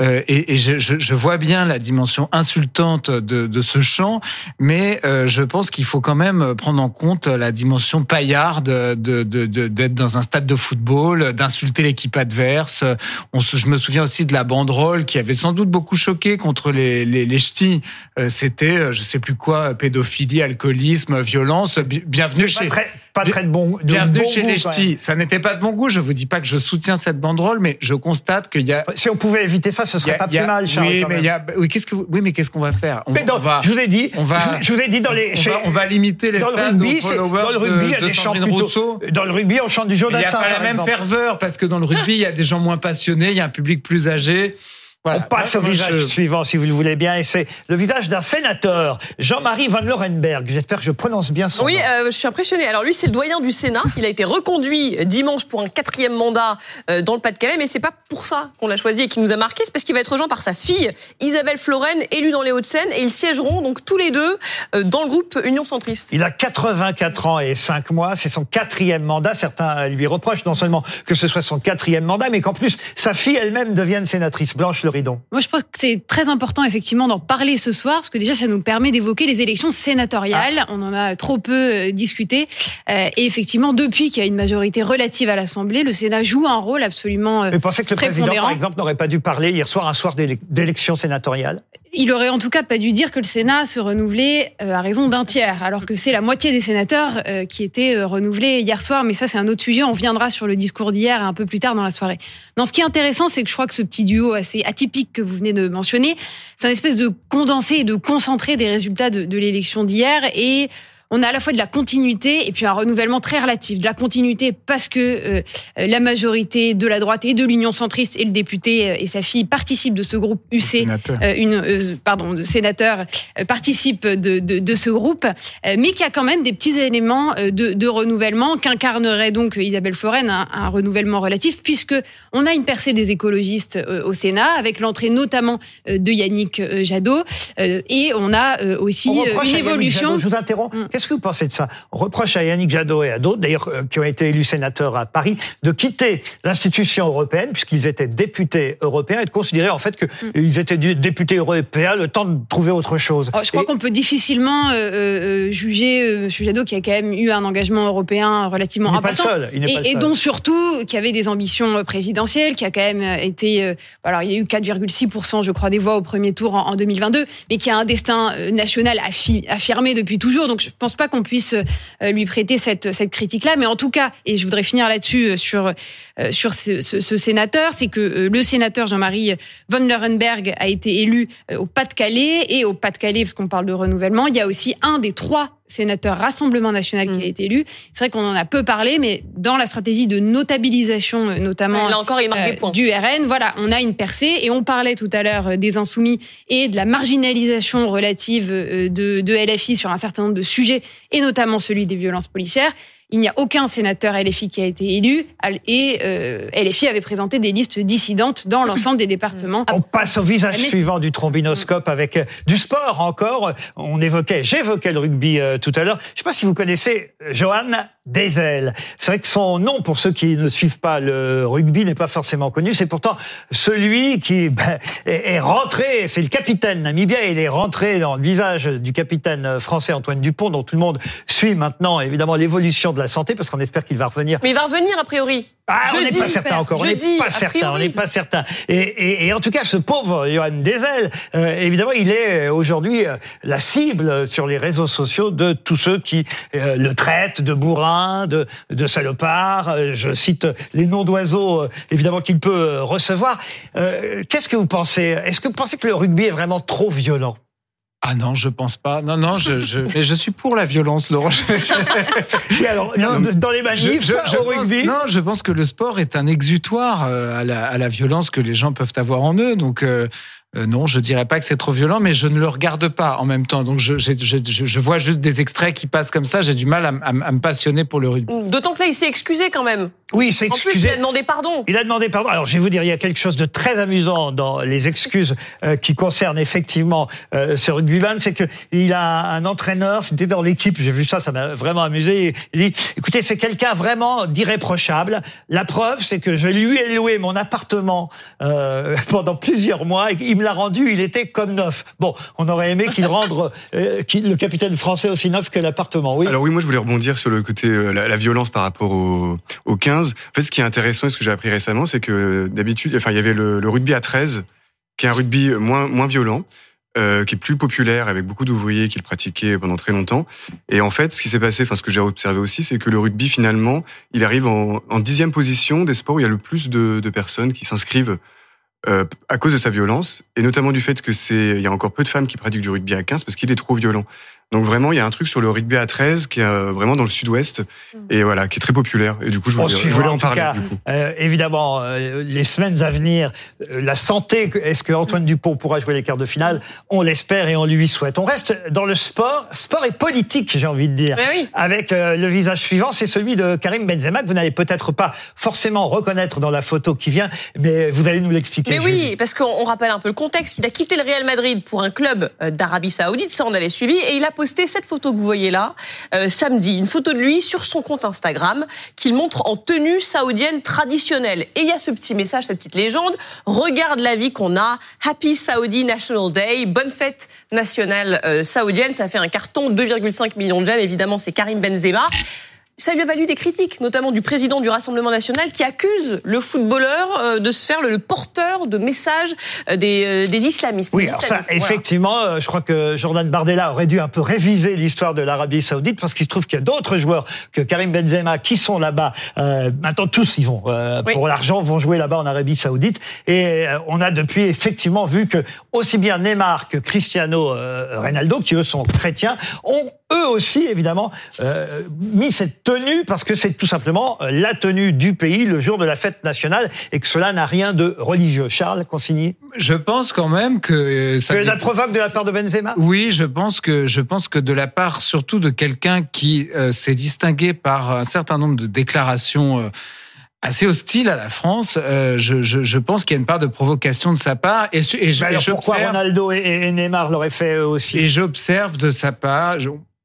Euh, et et je, je, je vois bien la dimension insultante de, de ce chant, mais euh, je pense qu'il faut quand même prendre en compte la dimension paillarde de de- de- d'être dans un stade de football, d'insulter l'équipe adverse. On se- je me souviens aussi de la banderole qui avait sans doute beaucoup choqué contre les les, les ch'tis. Euh, C'était, euh, je sais plus quoi, pédophilie, alcoolisme, violence. Bi- Bienvenue chez très, pas très de bon. de Bienvenue bon chez goût, les ch'tis. Ça n'était pas de bon goût. Je vous dis pas que je soutiens cette banderole, mais je constate qu'il y a. Si on pouvait éviter ça, ce serait a- pas a- plus mal, Charles. oui, mais il y a. Oui, qu'est-ce que vous, oui, mais qu'est-ce qu'on va faire? On, Mais dans- on va. je vous ai dit, on va- je, vous ai dit dans les, on chez- va, on va limiter les dans le rugby, dans le rugby, il y a de, de des chants plutôt. Dans le rugby, on chante du Joe Il n'y a pas la même ferveur parce que dans le rugby, il y a des gens moins passionnés, il y a un public plus âgé. Voilà. On passe Moi, au visage je- suivant, si vous le voulez bien, et c'est le visage d'un sénateur, Jean-Marie Van Lorenberg. J'espère que je prononce bien son Oui, nom. euh, je suis impressionnée. Alors lui, c'est le doyen du Sénat. Il a été reconduit dimanche pour un quatrième mandat euh, dans le Pas-de-Calais, mais c'est pas pour ça qu'on l'a choisi et qui nous a marqué. C'est parce qu'il va être rejoint par sa fille Isabelle Floren, élue dans les Hauts-de-Seine, et ils siégeront donc tous les deux euh, dans le groupe Union centriste. Il a 84 ans et 5 mois, c'est son quatrième mandat. Certains lui reprochent non seulement que ce soit son quatrième mandat, mais qu'en plus sa fille elle-même devienne sénatrice. Blanche Moi, je pense que c'est très important, effectivement, d'en parler ce soir, parce que déjà, ça nous permet d'évoquer les élections sénatoriales. Ah. On en a trop peu euh, discuté. Euh, et effectivement, depuis qu'il y a une majorité relative à l'Assemblée, le Sénat joue un rôle absolument euh, Vous pensez que le président, par exemple, n'aurait pas dû parler hier soir, un soir d'élec- d'élection sénatoriale Il aurait en tout cas pas dû dire que le Sénat se renouvelait à raison d'un tiers, alors que c'est la moitié des sénateurs qui étaient renouvelés hier soir. Mais ça, c'est un autre sujet. On viendra sur le discours d'hier un peu plus tard dans la soirée. Non, ce qui est intéressant, c'est que je crois que ce petit duo assez atypique que vous venez de mentionner, c'est un espèce de condensé et de concentré des résultats de, de l'élection d'hier. Et on a à la fois de la continuité et puis un renouvellement très relatif. De la continuité parce que euh, euh, la majorité de la droite et de l'Union centriste et le député euh, et sa fille participent de ce groupe UC, Sénateur. euh, une, euh, pardon, de sénateur euh, participe de, de, de ce groupe, euh, mais qui a quand même des petits éléments euh, de, de renouvellement qu'incarnerait donc Isabelle Floren, un, un renouvellement relatif, puisque on a une percée des écologistes euh, au Sénat, avec l'entrée notamment euh, de Yannick Jadot, euh, et on a euh, aussi On euh, une évolution. Jadot, je vous interromps. Qu'est-ce que vous pensez de ça? On reproche à Yannick Jadot et à d'autres, d'ailleurs, euh, qui ont été élus sénateurs à Paris, de quitter l'institution européenne, puisqu'ils étaient députés européens, et de considérer en fait qu'ils étaient du- députés européens le temps de trouver autre chose. Oh, je crois Et- qu'on peut difficilement euh, euh, juger euh, M. Jadot, qui a quand même eu un engagement européen relativement Il n'est pas le important. seul, il n'est et, pas le et seul. dont surtout qui avait des ambitions euh, présidentielles, qui a quand même euh, été, euh, alors il y a eu 4,6% je crois des voix au premier tour en, en 2022, mais qui a un destin euh, national affi- affirmé depuis toujours. Donc je pense pas qu'on puisse euh, lui prêter cette cette critique-là, mais en tout cas, et je voudrais finir là-dessus euh, sur euh, sur ce, sénateur, c'est que le sénateur Jean-Marie von Lerenberg a été élu au Pas-de-Calais. Et au Pas-de-Calais, parce qu'on parle de renouvellement, il y a aussi un des trois sénateurs Rassemblement National qui a été élu. C'est vrai qu'on en a peu parlé, mais dans la stratégie de notabilisation, euh, notamment là encore, il marque euh, des points. du RN, voilà, on a une percée et on parlait tout à l'heure euh, des insoumis et de la marginalisation relative de, de LFI sur un certain nombre de sujets et notamment celui des violences policières. Il n'y a aucun sénateur LFI qui a été élu et euh, LFI avait présenté des listes dissidentes dans l'ensemble des départements. On passe au visage Mais- suivant du trombinoscope avec euh, du sport encore. On évoquait, j'évoquais le rugby euh, tout à l'heure. Je ne sais pas si vous connaissez euh, Johan Dezel. C'est vrai que son nom, pour ceux qui ne suivent pas le rugby, n'est pas forcément connu. C'est pourtant celui qui ben, est est rentré, c'est le capitaine namibien, il est rentré dans le visage du capitaine français Antoine Dupont, dont tout le monde suit maintenant évidemment l'évolution de la santé, parce qu'on espère qu'il va revenir Mais il va revenir a priori. ah, on n'est pas certain encore. On n'est pas certain. On n'est pas certain. Et, et, et en tout cas, ce pauvre Johan Dezel, euh, évidemment, il est euh, aujourd'hui euh, la cible sur les réseaux sociaux de tous ceux qui euh, le traitent de bourrin, de, de salopard. Euh, je cite les noms d'oiseaux, euh, évidemment, qu'il peut euh, recevoir. Euh, Qu'est-ce que vous pensez? Est-ce que vous pensez que le rugby est vraiment trop violent? Ah non, je pense pas. Non, non, je, je, mais je suis pour la violence, Laurent. Et alors, non, dans les manifs, Je- au pense- rugby? Non, je pense que le sport est un exutoire à la, à la violence que les gens peuvent avoir en eux. Donc, euh, euh, non, je dirais pas que c'est trop violent, mais je ne le regarde pas en même temps. Donc, je, je, je, vois juste des extraits qui passent comme ça. J'ai du mal à, à à me passionner pour le rugby. D'autant que là, il s'est excusé quand même. Oui, c'est En plus, excusé. il a demandé pardon. Il a demandé pardon. Alors, je vais vous dire, il y a quelque chose de très amusant dans les excuses euh, qui concernent effectivement euh, ce rugbyman, c'est que il a un entraîneur, c'était dans l'équipe, j'ai vu ça, ça m'a vraiment amusé. Il dit, écoutez, c'est quelqu'un vraiment d'irréprochable. La preuve, c'est que je lui ai loué mon appartement euh, pendant plusieurs mois et il me l'a rendu, il était comme neuf. Bon, on aurait aimé qu'il rende euh, le capitaine français aussi neuf que l'appartement. Oui. Alors oui, moi je voulais rebondir sur le côté euh, la, la violence par rapport au, au 15. En fait, ce qui est intéressant et ce que j'ai appris récemment, c'est que d'habitude, enfin, il y avait le, rugby à 13, qui est un rugby moins moins violent, euh, qui est plus populaire avec beaucoup d'ouvriers qui le pratiquaient pendant très longtemps. Et en fait, ce qui s'est passé, enfin ce que j'ai observé aussi, c'est que le rugby finalement, il arrive en, dixième position des sports où il y a le plus de, personnes qui s'inscrivent. euh, à cause de sa violence et notamment du fait que c'est il y a encore peu de femmes qui pratiquent du rugby à 15 parce qu'il est trop violent. Donc vraiment il y a un truc sur le rugby à 13 qui est euh, vraiment dans le sud-ouest et voilà qui est très populaire et du coup je On voulais, je suivra voulais en en tout parler cas, du coup. euh, évidemment, euh, les semaines à venir, euh, la santé, est-ce que Antoine Dupont pourra jouer les quarts de finale? On l'espère et on lui souhaite. On reste dans le sport, sport et politique, j'ai envie de dire. Mais oui. Avec euh, le visage suivant, c'est celui de Karim Benzema, que vous n'allez peut-être pas forcément reconnaître dans la photo qui vient, mais vous allez nous l'expliquer. Mais oui, parce qu'on on rappelle un peu le contexte. Il a quitté le Real Madrid pour un club d'Arabie Saoudite, ça on avait suivi, et il a cette photo que vous voyez là euh, samedi, une photo de lui sur son compte Instagram qu'il montre en tenue saoudienne traditionnelle. Et il y a ce petit message, cette petite légende. Regarde la vie qu'on a. Happy Saudi National Day. Bonne fête nationale euh, saoudienne. Ça fait un carton, 2,5 millions de j'aime. Évidemment, c'est Karim Benzema. Ça lui a valu des critiques, notamment du président du Rassemblement national, qui accuse le footballeur euh, de se faire le, porteur de messages euh, des, euh, des islamistes. Oui, des alors ça, voilà. effectivement, je crois que Jordan Bardella aurait dû un peu réviser l'histoire de l'Arabie Saoudite parce qu'il se trouve qu'il y a d'autres joueurs que Karim Benzema qui sont là-bas. Euh, maintenant, tous ils vont euh, Oui. pour l'argent vont jouer là-bas en Arabie Saoudite et euh, on a depuis effectivement vu que aussi bien Neymar que Cristiano Ronaldo, qui eux sont chrétiens, ont eux aussi évidemment mis cette tenue parce que c'est tout simplement euh, la tenue du pays le jour de la fête nationale et que cela n'a rien de religieux. Charles Consigny. Je pense quand même que euh, ça Que la provoque de la part de Benzema Oui, je pense que je pense que de la part surtout de quelqu'un qui euh, s'est distingué par un certain nombre de déclarations euh, assez hostiles à la France, euh, je, je, je pense qu'il y a une part de provocation de sa part et, je- et je- Bah et alors pourquoi Ronaldo et, et Neymar l'auraient fait eux aussi? Et j'observe de sa part,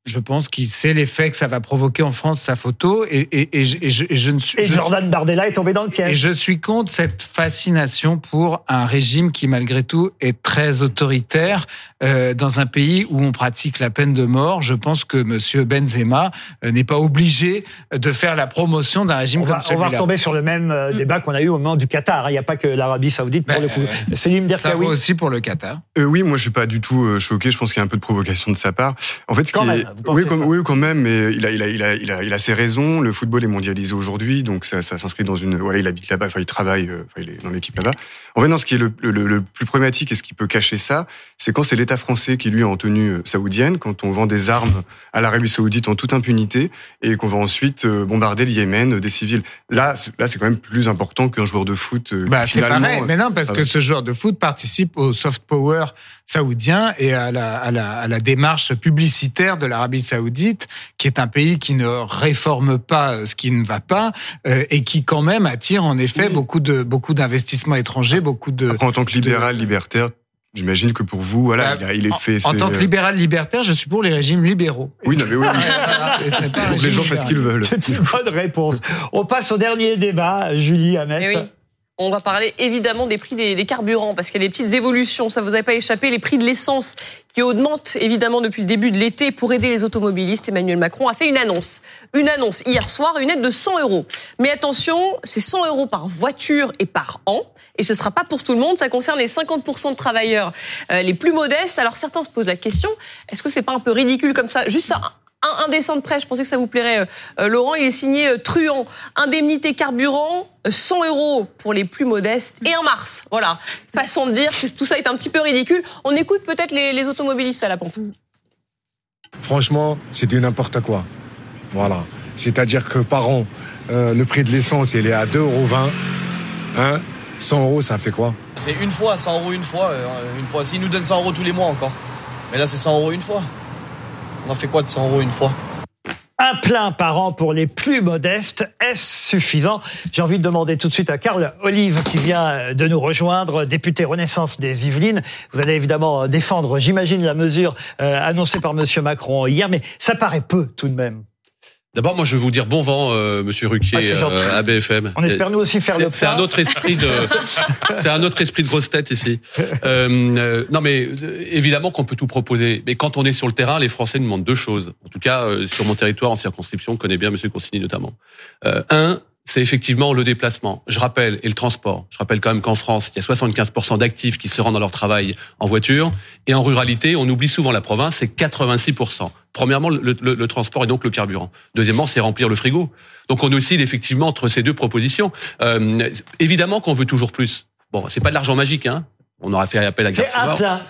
je, pense qu'il sait l'effet que ça va provoquer en France sa photo et, et, et, je, et je- et je ne suis Et Jordan Bardella est tombé dans le et piège. je suis contre cette fascination pour un régime qui, malgré tout, est très autoritaire euh, dans un pays où on pratique la peine de mort. Je pense que Monsieur Benzema euh, n'est pas obligé de faire la promotion d'un régime On comme va, on va celui-là. retomber sur le même euh, débat qu'on a eu au moment du Qatar. Il n'y a pas que l'Arabie Saoudite pour Ben, le coup. euh, Selim Ça vaut Derkaoui. aussi pour le Qatar. Euh, oui, moi je suis pas du tout euh, choqué. Je pense qu'il y a un peu de provocation de sa part. En fait, ce Quand qui même, est, vous pensez oui, quand, ça oui, quand même, mais il a, il a, il a, il a, il a ses raisons. Le football est mondialisé aujourd'hui, donc ça, ça s'inscrit dans une. Voilà, il habite là-bas, enfin il travaille, euh, enfin il est dans l'équipe là-bas. En fait, non, ce qui est le, le, le plus problématique et ce qui peut cacher ça, c'est quand c'est l'État français qui lui est en tenue euh, saoudienne, quand on vend des armes à l'Arabie Saoudite en toute impunité et qu'on va ensuite euh, bombarder le Yémen, des civils. Là, c'est- là, c'est quand même plus important qu'un joueur de foot. Bah, c'est pareil. Mais non, parce ah que ce joueur de foot participe au soft power saoudien et à la, à la, à la démarche publicitaire de l'Arabie saoudite, qui est un pays qui ne réforme pas euh, ce qui ne va pas euh, et qui quand même attire en effet beaucoup de beaucoup d'investissements étrangers, beaucoup de. Après, en tant que libéral, libertaire, j'imagine que pour vous, voilà, Bah, il, est en- fait. En tant que libéral libertaire, je suis pour les régimes libéraux. Oui, non, mais oui. oui. Les gens fassent ce qu'ils veulent. C'est une bonne réponse. On passe au dernier débat, Julie Hamet. On va parler évidemment des prix des, carburants parce qu'il y a des petites évolutions, ça vous avait pas échappé, les prix de l'essence qui augmentent évidemment depuis le début de l'été pour aider les automobilistes. Emmanuel Macron a fait une annonce, une annonce hier soir, une aide de 100 euros. Mais attention, c'est 100 euros par voiture et par an. Et ce sera pas pour tout le monde, ça concerne les 50% de travailleurs euh, les plus modestes. Alors certains se posent la question, est-ce que c'est pas un peu ridicule comme ça? Juste un, un, un dessin de presse, je pensais que ça vous plairait. euh, euh, Laurent, il est signé euh, Truand. Indemnité carburant, euh, 100 euros pour les plus modestes et un mars. Voilà. Façon de dire que tout ça est un petit peu ridicule. On écoute peut-être les, les automobilistes à la pompe. Franchement, c'est du n'importe quoi. Voilà. C'est-à-dire que par an, euh, le prix de l'essence, il est à 2,20 euros. Hein? 100 euros, ça fait quoi? C'est une fois, 100 euros une fois. euh, une fois. S'ils nous donnent 100 euros tous les mois encore. Mais là, c'est 100 euros une fois. On en fait quoi de 100 euros une fois? Un plein par an pour les plus modestes, est-ce suffisant? J'ai envie de demander tout de suite à Carl Olive qui vient de nous rejoindre, député Renaissance des Yvelines. Vous allez évidemment défendre, j'imagine, la mesure euh, annoncée par Monsieur Macron hier, mais ça paraît peu tout de même. D'abord, moi, je vais vous dire bon vent, euh, Monsieur Ruquier, Ah, euh, à BFM. On espère nous aussi faire le C'est un autre esprit de, c'est un autre esprit de grosse tête ici. Euh, euh, non, mais euh, évidemment qu'on peut tout proposer. Mais quand on est sur le terrain, les Français nous demandent deux choses. En tout cas, euh, sur mon territoire, en circonscription, on connaît bien Monsieur Consigny notamment. Euh, un, c'est effectivement le déplacement. Je rappelle, et le transport. Je rappelle quand même qu'en France, il y a 75% d'actifs qui se rendent dans leur travail en voiture. Et en ruralité, on oublie souvent la province, c'est 86%. Premièrement, le, le- le transport et donc le carburant. Deuxièmement, c'est remplir le frigo. Donc on oscille effectivement entre ces deux propositions. Euh, évidemment qu'on veut toujours plus. Bon, c'est pas de l'argent magique, hein. On aura fait appel à C'est un plein.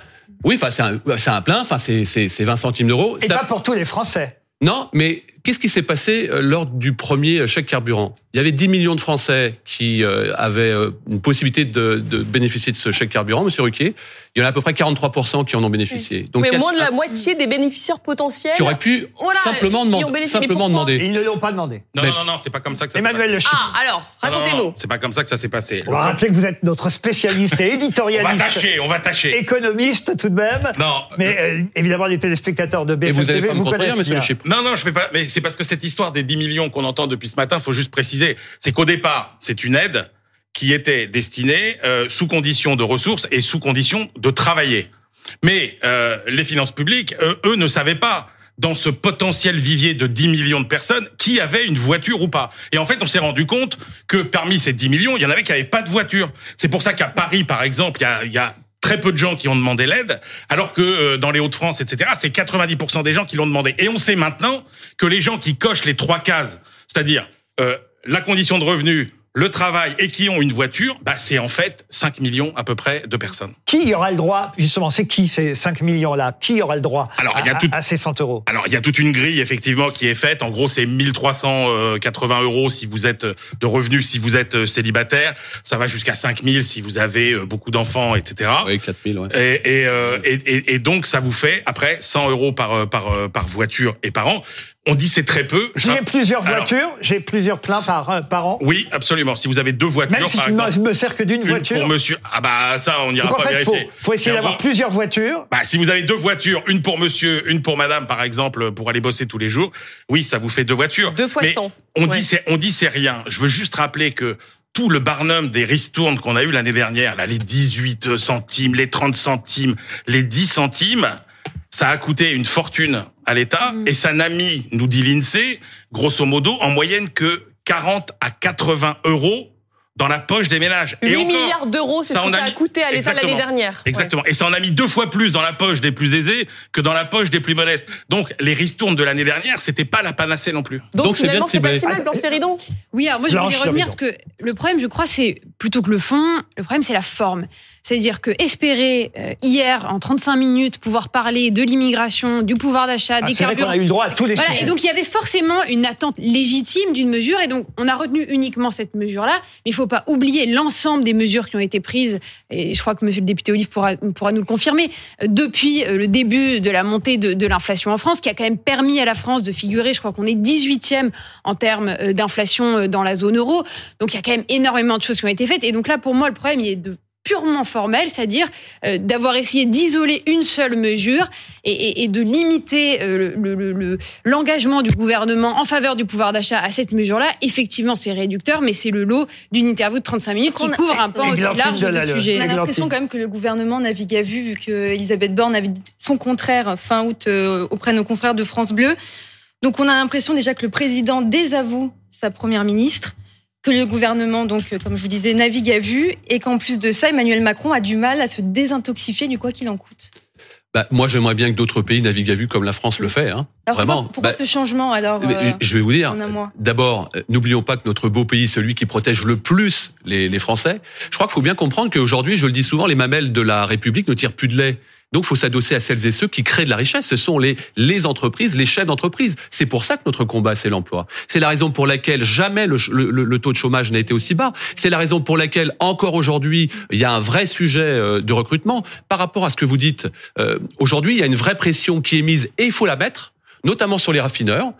Oui, enfin c'est un, un plein. Enfin c'est c'est c'est 20 centimes d'euros. Et pas pour tous les Français. non, mais Qu'est-ce qui s'est passé euh, lors du premier chèque carburant? Il y avait 10 millions de Français qui euh, avaient euh, une possibilité de, de bénéficier de ce chèque carburant, Monsieur Ruquier. Il y en a à peu près 43% qui en ont bénéficié. Mais quel- moins de la moitié des bénéficiaires potentiels. qui auraient pu Voilà, simplement, demander. Mais simplement. Ils ne l'ont pas demandé. Non, Mais- non, non, non, c'est pas comme ça que ça Emmanuel Le s'est Chypre. Ah, alors, passé. Racontez-nous. c'est pas comme ça que ça s'est passé. On va rappeler que vous êtes notre spécialiste et On va éditorialiste. tâcher, on va tâcher. Économiste tout de même. Non. Mais euh, évidemment, les téléspectateurs de Et BFM vous allez pas me vous contredire, connaissent Monsieur Le. Chypre Non, non, je fais pas. Mais c'est parce que cette histoire des 10 millions qu'on entend depuis ce matin, faut juste préciser, c'est qu'au départ, c'est une aide qui était destinée euh, sous condition de ressources et sous condition de travailler. Mais euh, les finances publiques, eux, ne savaient pas dans ce potentiel vivier de 10 millions de personnes qui avait une voiture ou pas. Et en fait, on s'est rendu compte que parmi ces 10 millions, il y en avait qui n'avaient pas de voiture. C'est pour ça qu'à Paris, par exemple, il y a, il y a très peu de gens qui ont demandé l'aide, alors que euh, dans les Hauts-de-France, etc., c'est 90% des gens qui l'ont demandé. Et on sait maintenant que les gens qui cochent les trois cases, c'est-à-dire euh, la condition de revenu, le travail et qui ont une voiture, bah, c'est en fait 5 millions à peu près de personnes. Qui aura le droit, justement, c'est qui ces 5 millions-là? Qui aura le droit Alors, à, il y a tout- à ces 100 euros? Alors, il y a toute une grille, effectivement, qui est faite. En gros, c'est 1380 euros si vous êtes de revenus, si vous êtes euh, célibataire. Ça va jusqu'à 5000 si vous avez euh, beaucoup d'enfants, etc. Oui, 4000, ouais. Et, et, euh, et, et- et donc, ça vous fait, après, 100 euros par, par, par voiture et par an. On dit c'est très peu. J'ai plusieurs Alors, voitures, j'ai plusieurs pleins par, euh, par an. Oui, absolument. Si vous avez deux voitures, Même si par je exemple, me sers que d'une une voiture. pour monsieur. Ah bah ça, on n'ira pas fait, faut, vérifier. faut essayer Mais on d'avoir plusieurs voitures. Bah, si vous avez deux voitures, une pour monsieur, une pour madame, par exemple, pour aller bosser tous les jours, oui, ça vous fait deux voitures. Deux fois Mais 100. On Ouais. dit c'est, on dit c'est rien. Je veux juste rappeler que tout le barnum des ristournes qu'on a eu l'année dernière, là, les 18 centimes, les 30 centimes, les 10 centimes, ça a coûté une fortune à l'État Mm. et ça n'a mis, nous dit l'INSEE, grosso modo, en moyenne que 40 à 80 euros dans la poche des ménages. 8 et encore, milliards d'euros, c'est ce ça que en ça a mis- coûté à l'État l'année dernière. Exactement. Et ça en a mis deux fois plus dans la poche des plus aisés que dans la poche des plus modestes. Donc, les ristournes de l'année dernière, c'était pas la panacée non plus. Donc, finalement, c'est pas si mal, Blanche Séridon. Oui, alors moi je voulais revenir parce que le problème, je crois, c'est plutôt que le fond, le problème c'est la forme. C'est-à-dire que espérer euh, hier en 35 minutes pouvoir parler de l'immigration, du pouvoir d'achat, Ah, des c'est vrai qu'on carburants. a eu le droit à tous les Voilà, sujets. et donc il y avait forcément une attente légitime d'une mesure, et donc on a retenu uniquement cette mesure-là. Mais il faut pas oublier l'ensemble des mesures qui ont été prises, et je crois que Monsieur le député Olive pourra, pourra nous le confirmer, euh, depuis euh, le début de la montée de, de l'inflation en France, qui a quand même permis à la France de figurer, je crois qu'on est 18e en termes euh, d'inflation dans la zone euro. Donc il y a quand même énormément de choses qui ont été faites, et donc là pour moi le problème il est de purement formel, c'est-à-dire euh, d'avoir essayé d'isoler une seule mesure et, et- et de limiter euh, le- le- le- l'engagement du gouvernement en faveur du pouvoir d'achat à cette mesure-là. Effectivement, c'est réducteur, mais c'est le lot d'une interview de 35 minutes qui couvre un pan aussi large de Delalleux. sujet. On a l'impression quand même que le gouvernement navigue à vue, vu que Elisabeth Borne avait son contraire fin août euh, auprès de nos confrères de France Bleu. Donc on a l'impression déjà que le président désavoue sa première ministre, que le gouvernement, donc euh, comme je vous disais, navigue à vue, et qu'en plus de ça, Emmanuel Macron a du mal à se désintoxifier du quoi qu'il en coûte. Bah, moi, j'aimerais bien que d'autres pays naviguent à vue comme la France le fait. Hein. Alors Vraiment. pourquoi, pourquoi Bah, ce changement alors euh, je vais vous dire. D'abord, euh, n'oublions pas que notre beau pays, celui qui protège le plus les, les Français. Je crois qu'il faut bien comprendre qu'aujourd'hui, je le dis souvent, les mamelles de la République ne tirent plus de lait. Donc, il faut s'adosser à celles et ceux qui créent de la richesse. Ce sont les, les entreprises, les chefs d'entreprise. C'est pour ça que notre combat, c'est l'emploi. C'est la raison pour laquelle jamais le, le- le- taux de chômage n'a été aussi bas. C'est la raison pour laquelle, encore aujourd'hui, il y a un vrai sujet euh, de recrutement. Par rapport à ce que vous dites, euh, aujourd'hui, il y a une vraie pression qui est mise et il faut la mettre, notamment sur les raffineurs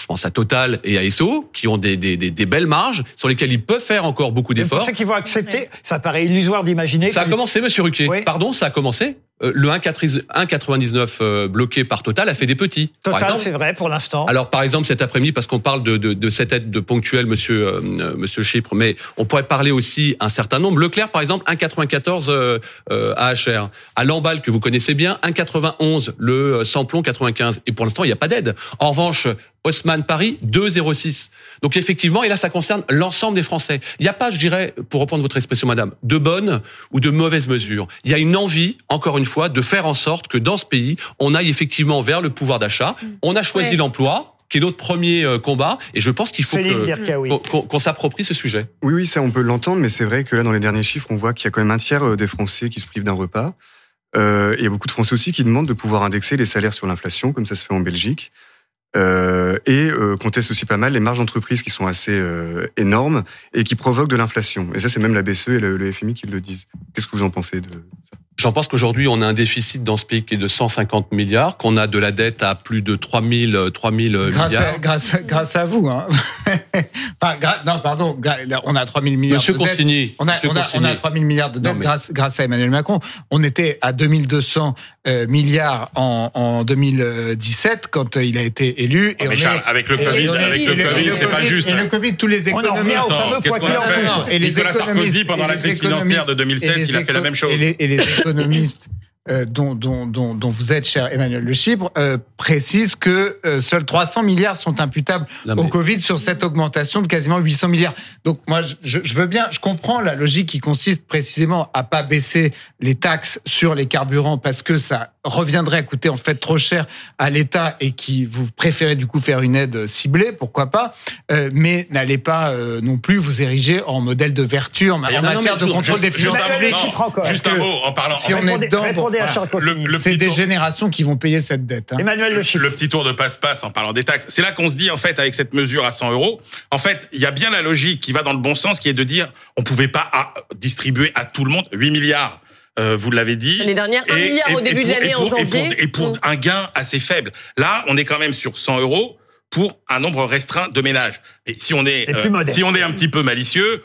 je pense à Total et à Esso, qui ont des, des, des, des belles marges, sur lesquelles ils peuvent faire encore beaucoup d'efforts. pensez qu'ils vont accepter Ça paraît illusoire d'imaginer. Ça a commencé, Monsieur Ruquier. Oui. Pardon, ça a commencé. Euh, Le 1,4 1,99 euh, bloqué par Total a fait des petits. Total, c'est vrai pour l'instant. Alors, par exemple, cet après-midi, parce qu'on parle de, de, de cette aide de ponctuelle, Monsieur euh, euh, Monsieur Chypre, mais on pourrait parler aussi un certain nombre. Leclerc, par exemple, 1,94 euh, euh, AHR. À Lamballe, que vous connaissez bien, 1,91 le samplon 95. Et pour l'instant, il n'y a pas d'aide. En revanche, Haussmann Paris 2,06. Donc effectivement, et là, ça concerne l'ensemble des Français. Il n'y a pas, je dirais, pour reprendre votre expression, Madame, de bonnes ou de mauvaises mesures. Il y a une envie, encore une fois, de faire en sorte que dans ce pays, on aille effectivement vers le pouvoir d'achat. On a choisi Ouais. l'emploi qui est notre premier euh, combat, et je pense qu'il faut qu'on s'approprie ce sujet. Oui, oui, ça on peut l'entendre, mais c'est vrai que là, dans les derniers chiffres, on voit qu'il y a quand même un tiers euh, des Français qui se privent d'un repas. Euh, et il y a beaucoup de Français aussi qui demandent de pouvoir indexer les salaires sur l'inflation, comme ça se fait en Belgique. Euh, et euh, conteste aussi pas mal les marges d'entreprise qui sont assez euh, énormes et qui provoquent de l'inflation. Et ça, c'est même la BCE et le, le FMI qui le disent. Qu'est-ce que vous en pensez de J'en pense qu'aujourd'hui, on a un déficit dans ce pays qui est de 150 milliards, qu'on a de la dette à plus de 3000, 3000 Grâce milliards. à, grâce, à- grâce à vous. Hein. enfin, gra- non, pardon, on a 3000 milliards Monsieur de dettes. Consigny, On a, Monsieur on, a, Consigny. on a 3000 milliards de mais- grâce, grâce à Emmanuel Macron. On était à 2200 euh, milliards en, en 2017 quand euh, il a été élu. mais on Charles, avec le et- Covid, et on est- avec le Covid, c'est pas juste. Et le Covid, tous les On en économistes. revient au. Et les Nicolas Sarkozy, économistes- pendant la crise financière de économistes- 2007, et les il a fait la même chose. Et les économistes euh, dont, dont, dont, dont vous êtes, cher Emmanuel Le Chibre, euh, précisent que euh, seuls 300 milliards sont imputables Non, mais- au Covid sur cette augmentation de quasiment 800 milliards. Donc moi, je, je veux bien, je comprends la logique qui consiste précisément à pas baisser les taxes sur les carburants parce que ça reviendrait à coûter en fait trop cher à l'État et qui vous préférez du coup faire une aide ciblée, pourquoi pas, euh, mais n'allez pas euh, non plus vous ériger en modèle de vertu en, non, matière de juste- contrôle des finances un publiques. Juste un mot en parlant. Si en on est dedans, répondez à voilà. Charles Consigny. Le- le c'est des tour- générations qui vont payer cette dette. hein. Emmanuel Le Chypre. le petit tour de passe-passe en parlant des taxes. C'est là qu'on se dit en fait avec cette mesure à 100 euros, en fait il y a bien la logique qui va dans le bon sens, qui est de dire on pouvait pas à- distribuer à tout le monde 8 milliards. euh, vous l'avez dit. L'année dernière, un milliard au début de pour- l'année, et en pour- et pour- janvier. Et pour, Mm. un gain assez faible. Là, on est quand même sur 100 euros pour un nombre restreint de ménages. Et si on est, euh, si on est un petit peu malicieux,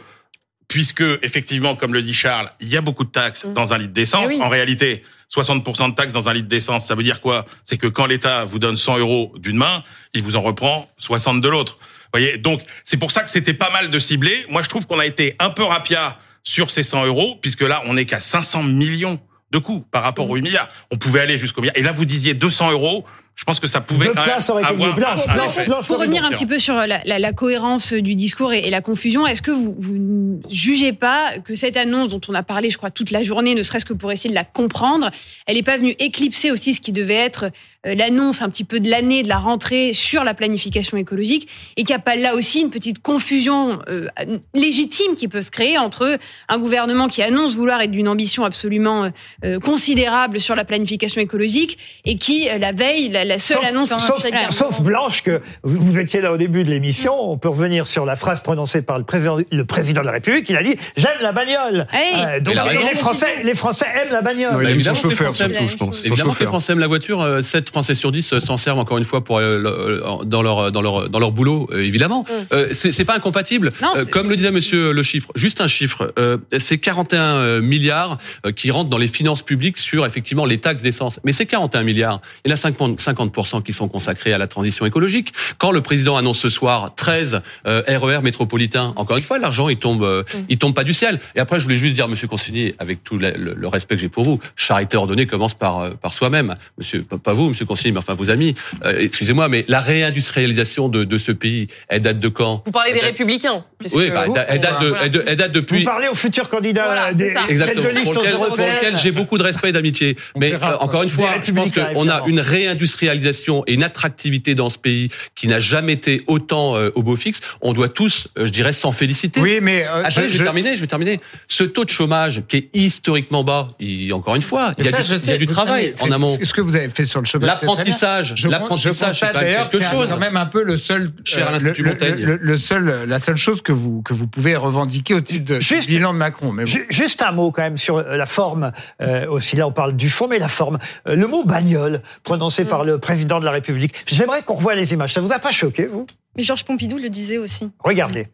puisque effectivement, comme le dit Charles, il y a beaucoup de taxes Mm. dans un litre d'essence. Eh oui. En réalité, 60% de taxes dans un litre d'essence, ça veut dire quoi? C'est que quand l'État vous donne 100 euros d'une main, il vous en reprend 60 de l'autre. Voyez, donc c'est pour ça que c'était pas mal de cibler. Moi, je trouve qu'on a été un peu rapia sur ces 100 euros, puisque là, on est qu'à 500 millions de coûts par rapport aux 8 milliards. On pouvait aller jusqu'au milliard. Et là, vous disiez 200 euros. Je pense que ça pouvait quand même avoir. Blanche, un Blanche, effet. Blanche, Pour revenir un petit peu sur la, la- la cohérence du discours et, et la confusion, est-ce que vous, vous ne jugez pas que cette annonce dont on a parlé, je crois, toute la journée, ne serait-ce que pour essayer de la comprendre, elle n'est pas venue éclipser aussi ce qui devait être euh, l'annonce un petit peu de l'année, de la rentrée sur la planification écologique, et qu'il n'y a pas là aussi une petite confusion euh, légitime qui peut se créer entre un gouvernement qui annonce vouloir être d'une ambition absolument euh, considérable sur la planification écologique et qui, euh, la veille, la, la seule Sauf- annonce Sauf, Voilà. sauf Blanche, que vous étiez là au début de l'émission, on peut revenir sur la phrase prononcée par le président, le président de la République. Il a dit J'aime la bagnole. Hey. Euh, donc les Français, les Français aiment la bagnole. Non, il Bah, aime son chauffeur surtout, je pense. Évidemment que les. Français aiment la voiture. euh, 7 Français sur 10 euh, s'en servent encore une fois pour euh, le- dans leur dans leur dans leur boulot, euh, évidemment. Euh, c'est c'est pas incompatible. Non, Euh, c'est- comme le disait Monsieur Le Chypre, juste un chiffre. Euh, c'est 41 euh, milliards euh, qui rentrent dans les finances publiques sur effectivement les taxes d'essence. Mais ces 41 milliards, il y en a 50 50% qui sont consacrés à la transition écologique. Quand le président annonce ce soir 13 euh, RER métropolitains, encore une fois, l'argent il tombe euh, il tombe pas du ciel. Et après, je voulais juste dire, Monsieur Consigny, avec tout le, respect que j'ai pour vous, charité ordonnée commence par euh, par soi-même. Monsieur, pas- pas vous, Monsieur Consigny, mais enfin vos amis. Euh, Excusez-moi, mais la réindustrialisation de, de ce pays, elle date de quand? Vous parlez des date- républicains. Oui, enfin, elle date- elle date de, elle de- elle date Vous depuis. parlez aux futurs candidats Voilà, des Exactement. de liste Pour aux lequel, pour lequel j'ai beaucoup de respect et d'amitié. Mais verra euh, encore une fois, je pense qu'on a une réindustrialisation et une attractivité dans ce pays qui n'a jamais été autant euh, au beau fixe. On doit tous, euh, je dirais, s'en féliciter. Oui, mais euh, Attendez, je- vais terminer, je vais terminer. Ce taux de chômage qui est historiquement bas, il, encore une fois, il y a, ça, du, je il y a sais. du Vous- travail en amont. Ce que vous avez fait sur le chômage. L'apprentissage, Je l'apprentissage, c'est quelque c'est chose. quand même un peu le seul, Cher euh, le, Montaigne. le, le seul, la seule chose que vous que vous pouvez revendiquer au titre de, Juste- du bilan de Macron. Mais bon. Ju- Juste un mot quand même sur euh, la forme euh, aussi. Là, on parle du fond, mais la forme. Euh, le mot bagnole prononcé par le président de la République. J'aimerais qu'on revoie les images. Ça vous a pas choqué, vous? Mais Georges Pompidou le disait aussi. Regardez.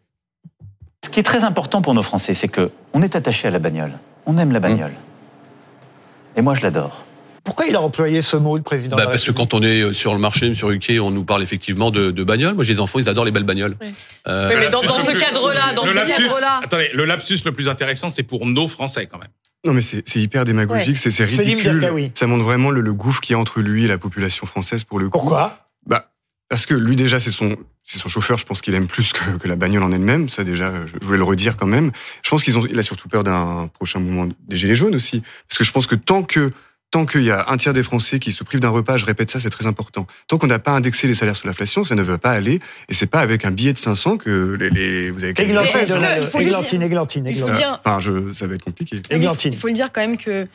Ce qui est très important pour nos Français, c'est que on est attaché à la bagnole. On aime la bagnole. Et moi, je l'adore. Pourquoi il a employé ce mot, le président Bah, de la parce que quand on est sur le marché, sur UK, on nous parle effectivement de, de bagnoles. Moi, j'ai des enfants, ils adorent les belles bagnoles. Oui. Euh, Oui, mais dans, ce cadre-là, dans le ce lapsus- cadre-là. Attendez, le lapsus le plus intéressant, c'est pour nos Français quand même. Non, mais c'est hyper démagogique, Ouais. c'est ridicule. Dergaoui. Ça montre vraiment le, le gouffre qu'il y a entre lui et la population française pour le coup. Pourquoi? Bah, parce que lui déjà, c'est son, c'est son chauffeur. Je pense qu'il aime plus que, que la bagnole en elle-même. Ça déjà, je, je voulais le redire quand même. Je pense qu'ils ont, il a surtout peur d'un prochain mouvement des gilets jaunes aussi, parce que je pense que tant que tant qu'il y a un tiers des Français qui se privent d'un repas, je répète ça, c'est très important. Tant qu'on n'a pas indexé les salaires sur l'inflation, ça ne veut pas aller. Et c'est pas avec un billet de 500 que les, les- vous avez. Églantine, juste- Églantine, Églantine, Églantine. Enfin, je, ça va être compliqué. Églantine. Il faut le dire quand même que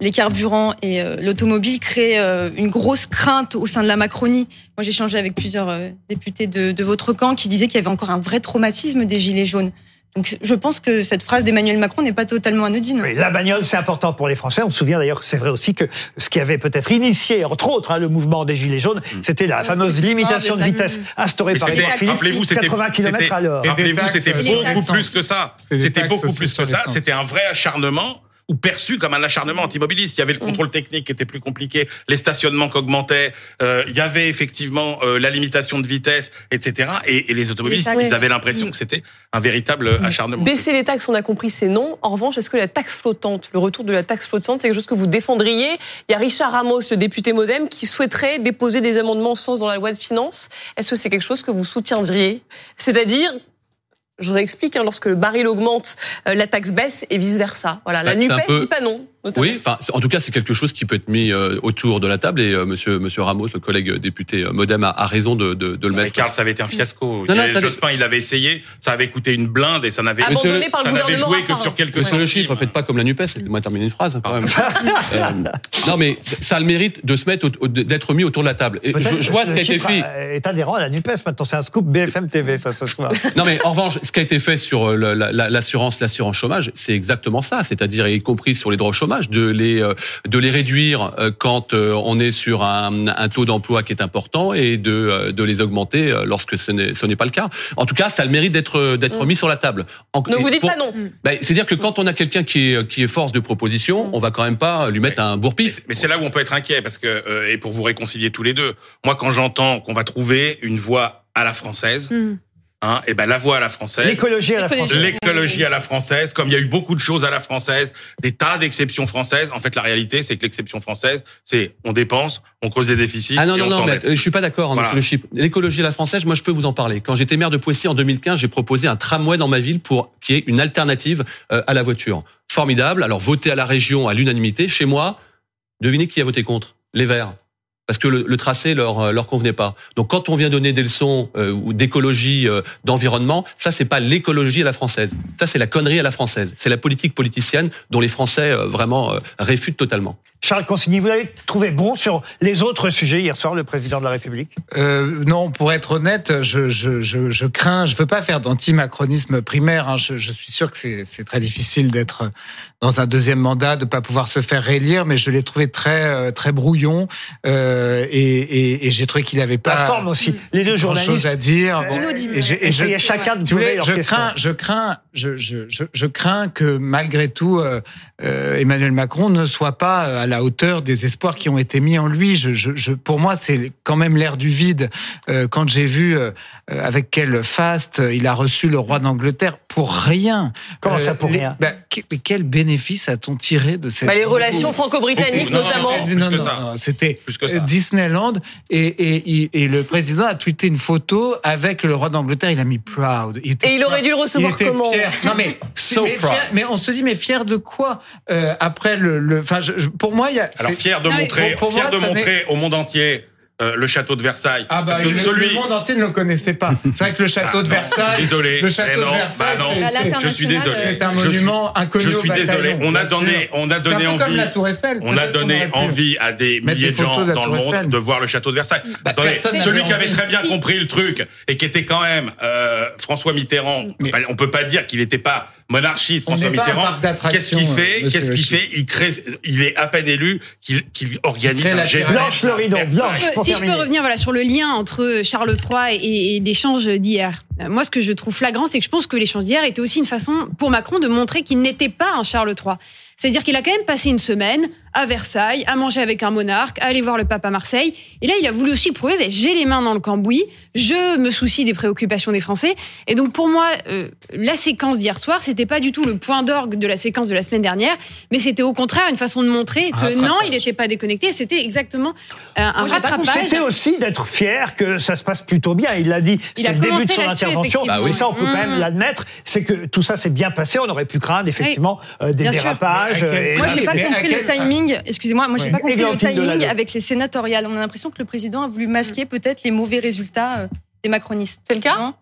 les carburants et euh, l'automobile créent euh, une grosse crainte au sein de la Macronie. Moi, j'ai échangé avec plusieurs euh, députés de, de votre camp qui disaient qu'il y avait encore un vrai traumatisme des Gilets jaunes. Donc, je pense que cette phrase d'Emmanuel Macron n'est pas totalement anodine. Oui, la bagnole, c'est important pour les Français. On se souvient d'ailleurs, c'est vrai aussi que ce qui avait peut-être initié, entre autres, hein, le mouvement des Gilets jaunes, c'était la fameuse limitation de vitesse instaurée par Édouard Philippe, rappelez-vous, c'était 80 km c'était- à l'heure. Rappelez-vous, c'était beaucoup plus que ça. C'était beaucoup plus que ça. C'était un vrai acharnement ou perçu comme un acharnement antimobiliste. Il y avait le contrôle technique qui était plus compliqué, les stationnements qui augmentaient, euh, il y avait effectivement euh, la limitation de vitesse, etc. Et, et les automobilistes, Les ils avaient l'impression que c'était un véritable acharnement. Baisser les taxes, on a compris, c'est non. En revanche, est-ce que la taxe flottante, le retour de la taxe flottante, c'est quelque chose que vous défendriez? Il y a Richard Ramos, le député MoDem, qui souhaiterait déposer des amendements sans dans la loi de finances. Est-ce que c'est quelque chose que vous soutiendriez? C'est-à-dire, je réexplique, hein, lorsque le baril augmente, euh, la taxe baisse et vice-versa. Voilà, la NUPES peu- dit pas non. Notamment. Oui, enfin, en tout cas, c'est quelque chose qui peut être mis euh, autour de la table et euh, Monsieur Monsieur Ramos, le collègue député euh, MoDem, a, a raison de, de, de le Mais mettre. Karl, ça avait été un fiasco. Non, Il non, avait- attendez. Jospin, il avait essayé, ça avait coûté une blinde et ça n'avait Abandonné par le ça gouvernement joué que sur quelques Monsieur le chiffre, faites pas comme la Nupes. Laissez-moi terminer une phrase. Quand même. Euh, non, mais ça a le mérite de se mettre, d'être mis autour de la table. Et je, Peut-être je vois ce qui a été fait. est adhérent à la NUPES. Maintenant, c'est un scoop BFM TV, ça. Non mais en revanche, ce qui a été fait sur la- la- l'assurance, l'assurance chômage, c'est exactement ça, c'est-à-dire y compris sur les droits au chômage, de les euh, de les réduire euh, quand euh, on est sur un, un taux d'emploi qui est important et de de les augmenter lorsque ce n'est ce n'est pas le cas. En tout cas, ça a le mérite d'être d'être Mm. mis sur la table. En- Donc vous dites pour- pas non. Ben, c'est-à-dire que quand on a quelqu'un qui est qui est force de proposition, on va quand même pas lui mettre un bourre-pif. Mais c'est là où on peut être inquiet parce que euh, et pour vous réconcilier tous les deux. Moi, quand j'entends qu'on va trouver une voie à la française. Hein, et ben la voie à la française, L'écologie à la française. l'écologie à la française, comme il y a eu beaucoup de choses à la française, des tas d'exceptions françaises. En fait, la réalité, c'est que l'exception française, c'est on dépense, on creuse des déficits. Ah non, et non, on non, mais euh, je suis pas d'accord, hein, Voilà. monsieur Le Chip. L'écologie à la française, moi, je peux vous en parler. Quand j'étais maire de Poissy en 2015, j'ai proposé un tramway dans ma ville pour qui est une alternative euh, à la voiture. Formidable. Alors, voté à la région à l'unanimité. Chez moi, devinez qui a voté contre? Les Verts. Parce que le, le tracé leur euh, leur convenait pas. Donc quand on vient donner des leçons euh, ou d'écologie, euh, d'environnement, ça c'est pas l'écologie à la française. Ça c'est la connerie à la française. C'est la politique politicienne dont les Français euh, vraiment euh, réfutent totalement. Charles Consigny, vous l'avez trouvé bon sur les autres sujets hier soir, le président de la République? Euh, non, pour être honnête, je, je, je, je crains, je veux pas faire d'anti-macronisme primaire. hein. Je, je suis sûr que c'est c'est très difficile d'être dans un deuxième mandat, de pas pouvoir se faire réélire, mais je l'ai trouvé très euh, très brouillon euh, et, et, et j'ai trouvé qu'il avait pas La forme aussi. Les deux journalistes à dire. Bon, Inaudible. et je- chacun de si voulez, je crains, je crains, je, je, je, je crains que malgré tout, euh, euh, Emmanuel Macron ne soit pas euh, à la hauteur des espoirs qui ont été mis en lui. Je, pour moi, c'est quand même l'air du vide. Euh, quand j'ai vu euh, euh, avec quel faste il a reçu le roi d'Angleterre pour rien. Comment ça, pour rien? bah, Quel bénéfice a-t-on tiré de cette Bah, les relations franco-britanniques, notamment. non, non, non, c'était euh, Disneyland et, et, et, et le président a tweeté une photo avec le roi d'Angleterre. Il a mis proud. était Et il aurait dû le recevoir il comment fier. Non mais, So mais, proud. fier- mais on se dit mais fier de quoi euh, après le. je- pour moi il y a. Alors fier de montrer, pour- pour fier moi, de montrer au monde entier euh, le château de Versailles. Ah bah Parce que le, celui. le monde entier ne le connaissait pas. C'est vrai que le château Ah, de non, Versailles. désolé. Le château Mais non, de Versailles. bah non. Je suis désolé. C'est un Je suis- monument inconnu Je suis désolé. On a donné, sûr. on a donné peu comme envie. la Tour Eiffel. On a donné envie à des milliers des de gens dans le monde de voir le château de Versailles. Bah, Attendez, celui qui avait envie. très bien Si. compris le truc et qui était quand même euh, François Mitterrand. Mais- Enfin, on peut pas dire qu'il n'était pas monarchiste, On François Mitterrand. Qu'est-ce qu'il fait euh, monsieur Qu'est-ce qu'il fait? Il crée, il est à peine élu qu'il organise un la geste. Blanche le rideau. Blanche. Euh, si je peux revenir voilà, sur le lien entre Charles III et, et l'échange d'hier. Euh, Moi, ce que je trouve flagrant, c'est que je pense que l'échange d'hier était aussi une façon pour Macron de montrer qu'il n'était pas un Charles III. C'est-à-dire qu'il a quand même passé une semaine à Versailles, à manger avec un monarque, à aller voir le pape à Marseille. Et là, il a voulu aussi prouver, ben, j'ai les mains dans le cambouis, je me soucie des préoccupations des Français. Et donc, pour moi, euh, la séquence d'hier soir, c'était pas du tout le point d'orgue de la séquence de la semaine dernière, mais c'était au contraire une façon de montrer que rattrapage. non, il n'était pas déconnecté. C'était exactement euh, un Moi, rattrapage. C'était aussi d'être fier que ça se passe plutôt bien. Il l'a dit, Il a c'était le début de son intervention. effectivement. Et ça, on peut quand même Mmh. l'admettre. C'est que tout ça s'est bien passé. On aurait pu craindre effectivement euh, des Bien dérapages. Moi, j'ai pas compris quel- le timing timing, excusez-moi, moi j'ai Oui. pas compris le timing avec les sénatoriales. On a l'impression que le président a voulu masquer peut-être les mauvais résultats euh, des macronistes. C'est le cas?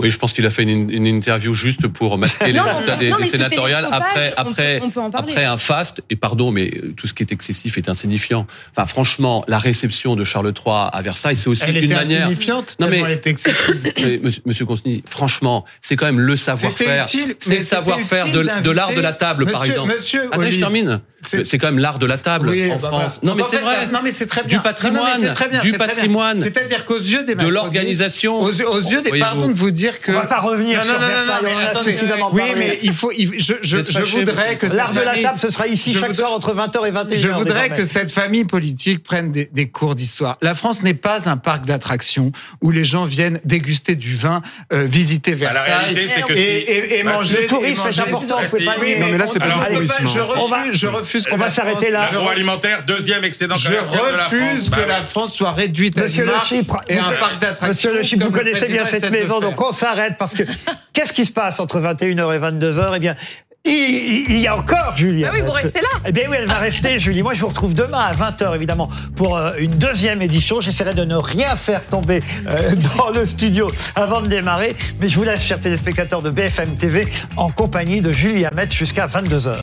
Oui, je pense qu'il a fait une, une interview juste pour masquer les résultats des, sénatoriales après, on peut- après, on peut après un faste. Et pardon, mais tout ce qui est excessif est insignifiant. Enfin, franchement, la réception de Charles III à Versailles, c'est aussi Elle une était manière. insignifiante, Non mais, elle était excessive. mais, monsieur, monsieur Consigny, franchement, c'est quand même le savoir-faire. C'est le savoir-faire de, l'art de la table, par Monsieur- exemple. Monsieur Attendez, je Olive, termine. c'est- quand même l'art de la table Oui, en bah France. voilà. Non, mais c'est vrai. Non, mais c'est très Du bien. Non, patrimoine, mais c'est très bien, du patrimoine. C'est-à-dire qu'aux yeux des De l'organisation. Aux, yeux des, pardon de vous dire que. On va pas revenir Non, sur non, non, non, Versailles, mais on en a attendez. suffisamment Oui, parlé. mais il faut, il- je, je, je voudrais que L'art cette de la famille- table, ce sera ici chaque voudrais- soir entre 20h et 21h. Je voudrais désormais. que cette famille politique prenne des, des cours d'histoire. La France n'est pas un parc d'attractions où les gens viennent déguster du vin, euh, visiter Bah, la Versailles réalité, c'est que et, si- et, et bah, manger. Le tourisme est important, pas Oui. Non, mais là, c'est pas. Je On va- refuse, je refuse que on va la s'arrêter France- là. Je L'agroalimentaire, deuxième excédent je commercial de la France. refuse Bah que la France soit réduite à un parc d'attractions. Monsieur Le Chypre, vous connaissez bien cette maison, donc on s'arrête parce que qu'est-ce qui se passe entre 21h et 22h Eh bien, il, y a encore Julie. Ah oui, vous Hamet. restez là. Eh bien oui, elle va rester, Julie. Moi, je vous retrouve demain à 20h, évidemment, pour euh, une deuxième édition. J'essaierai de ne rien faire tomber euh, dans le studio avant de démarrer. Mais je vous laisse, chers téléspectateurs de BFM TV, en compagnie de Julie Hamet jusqu'à 22h.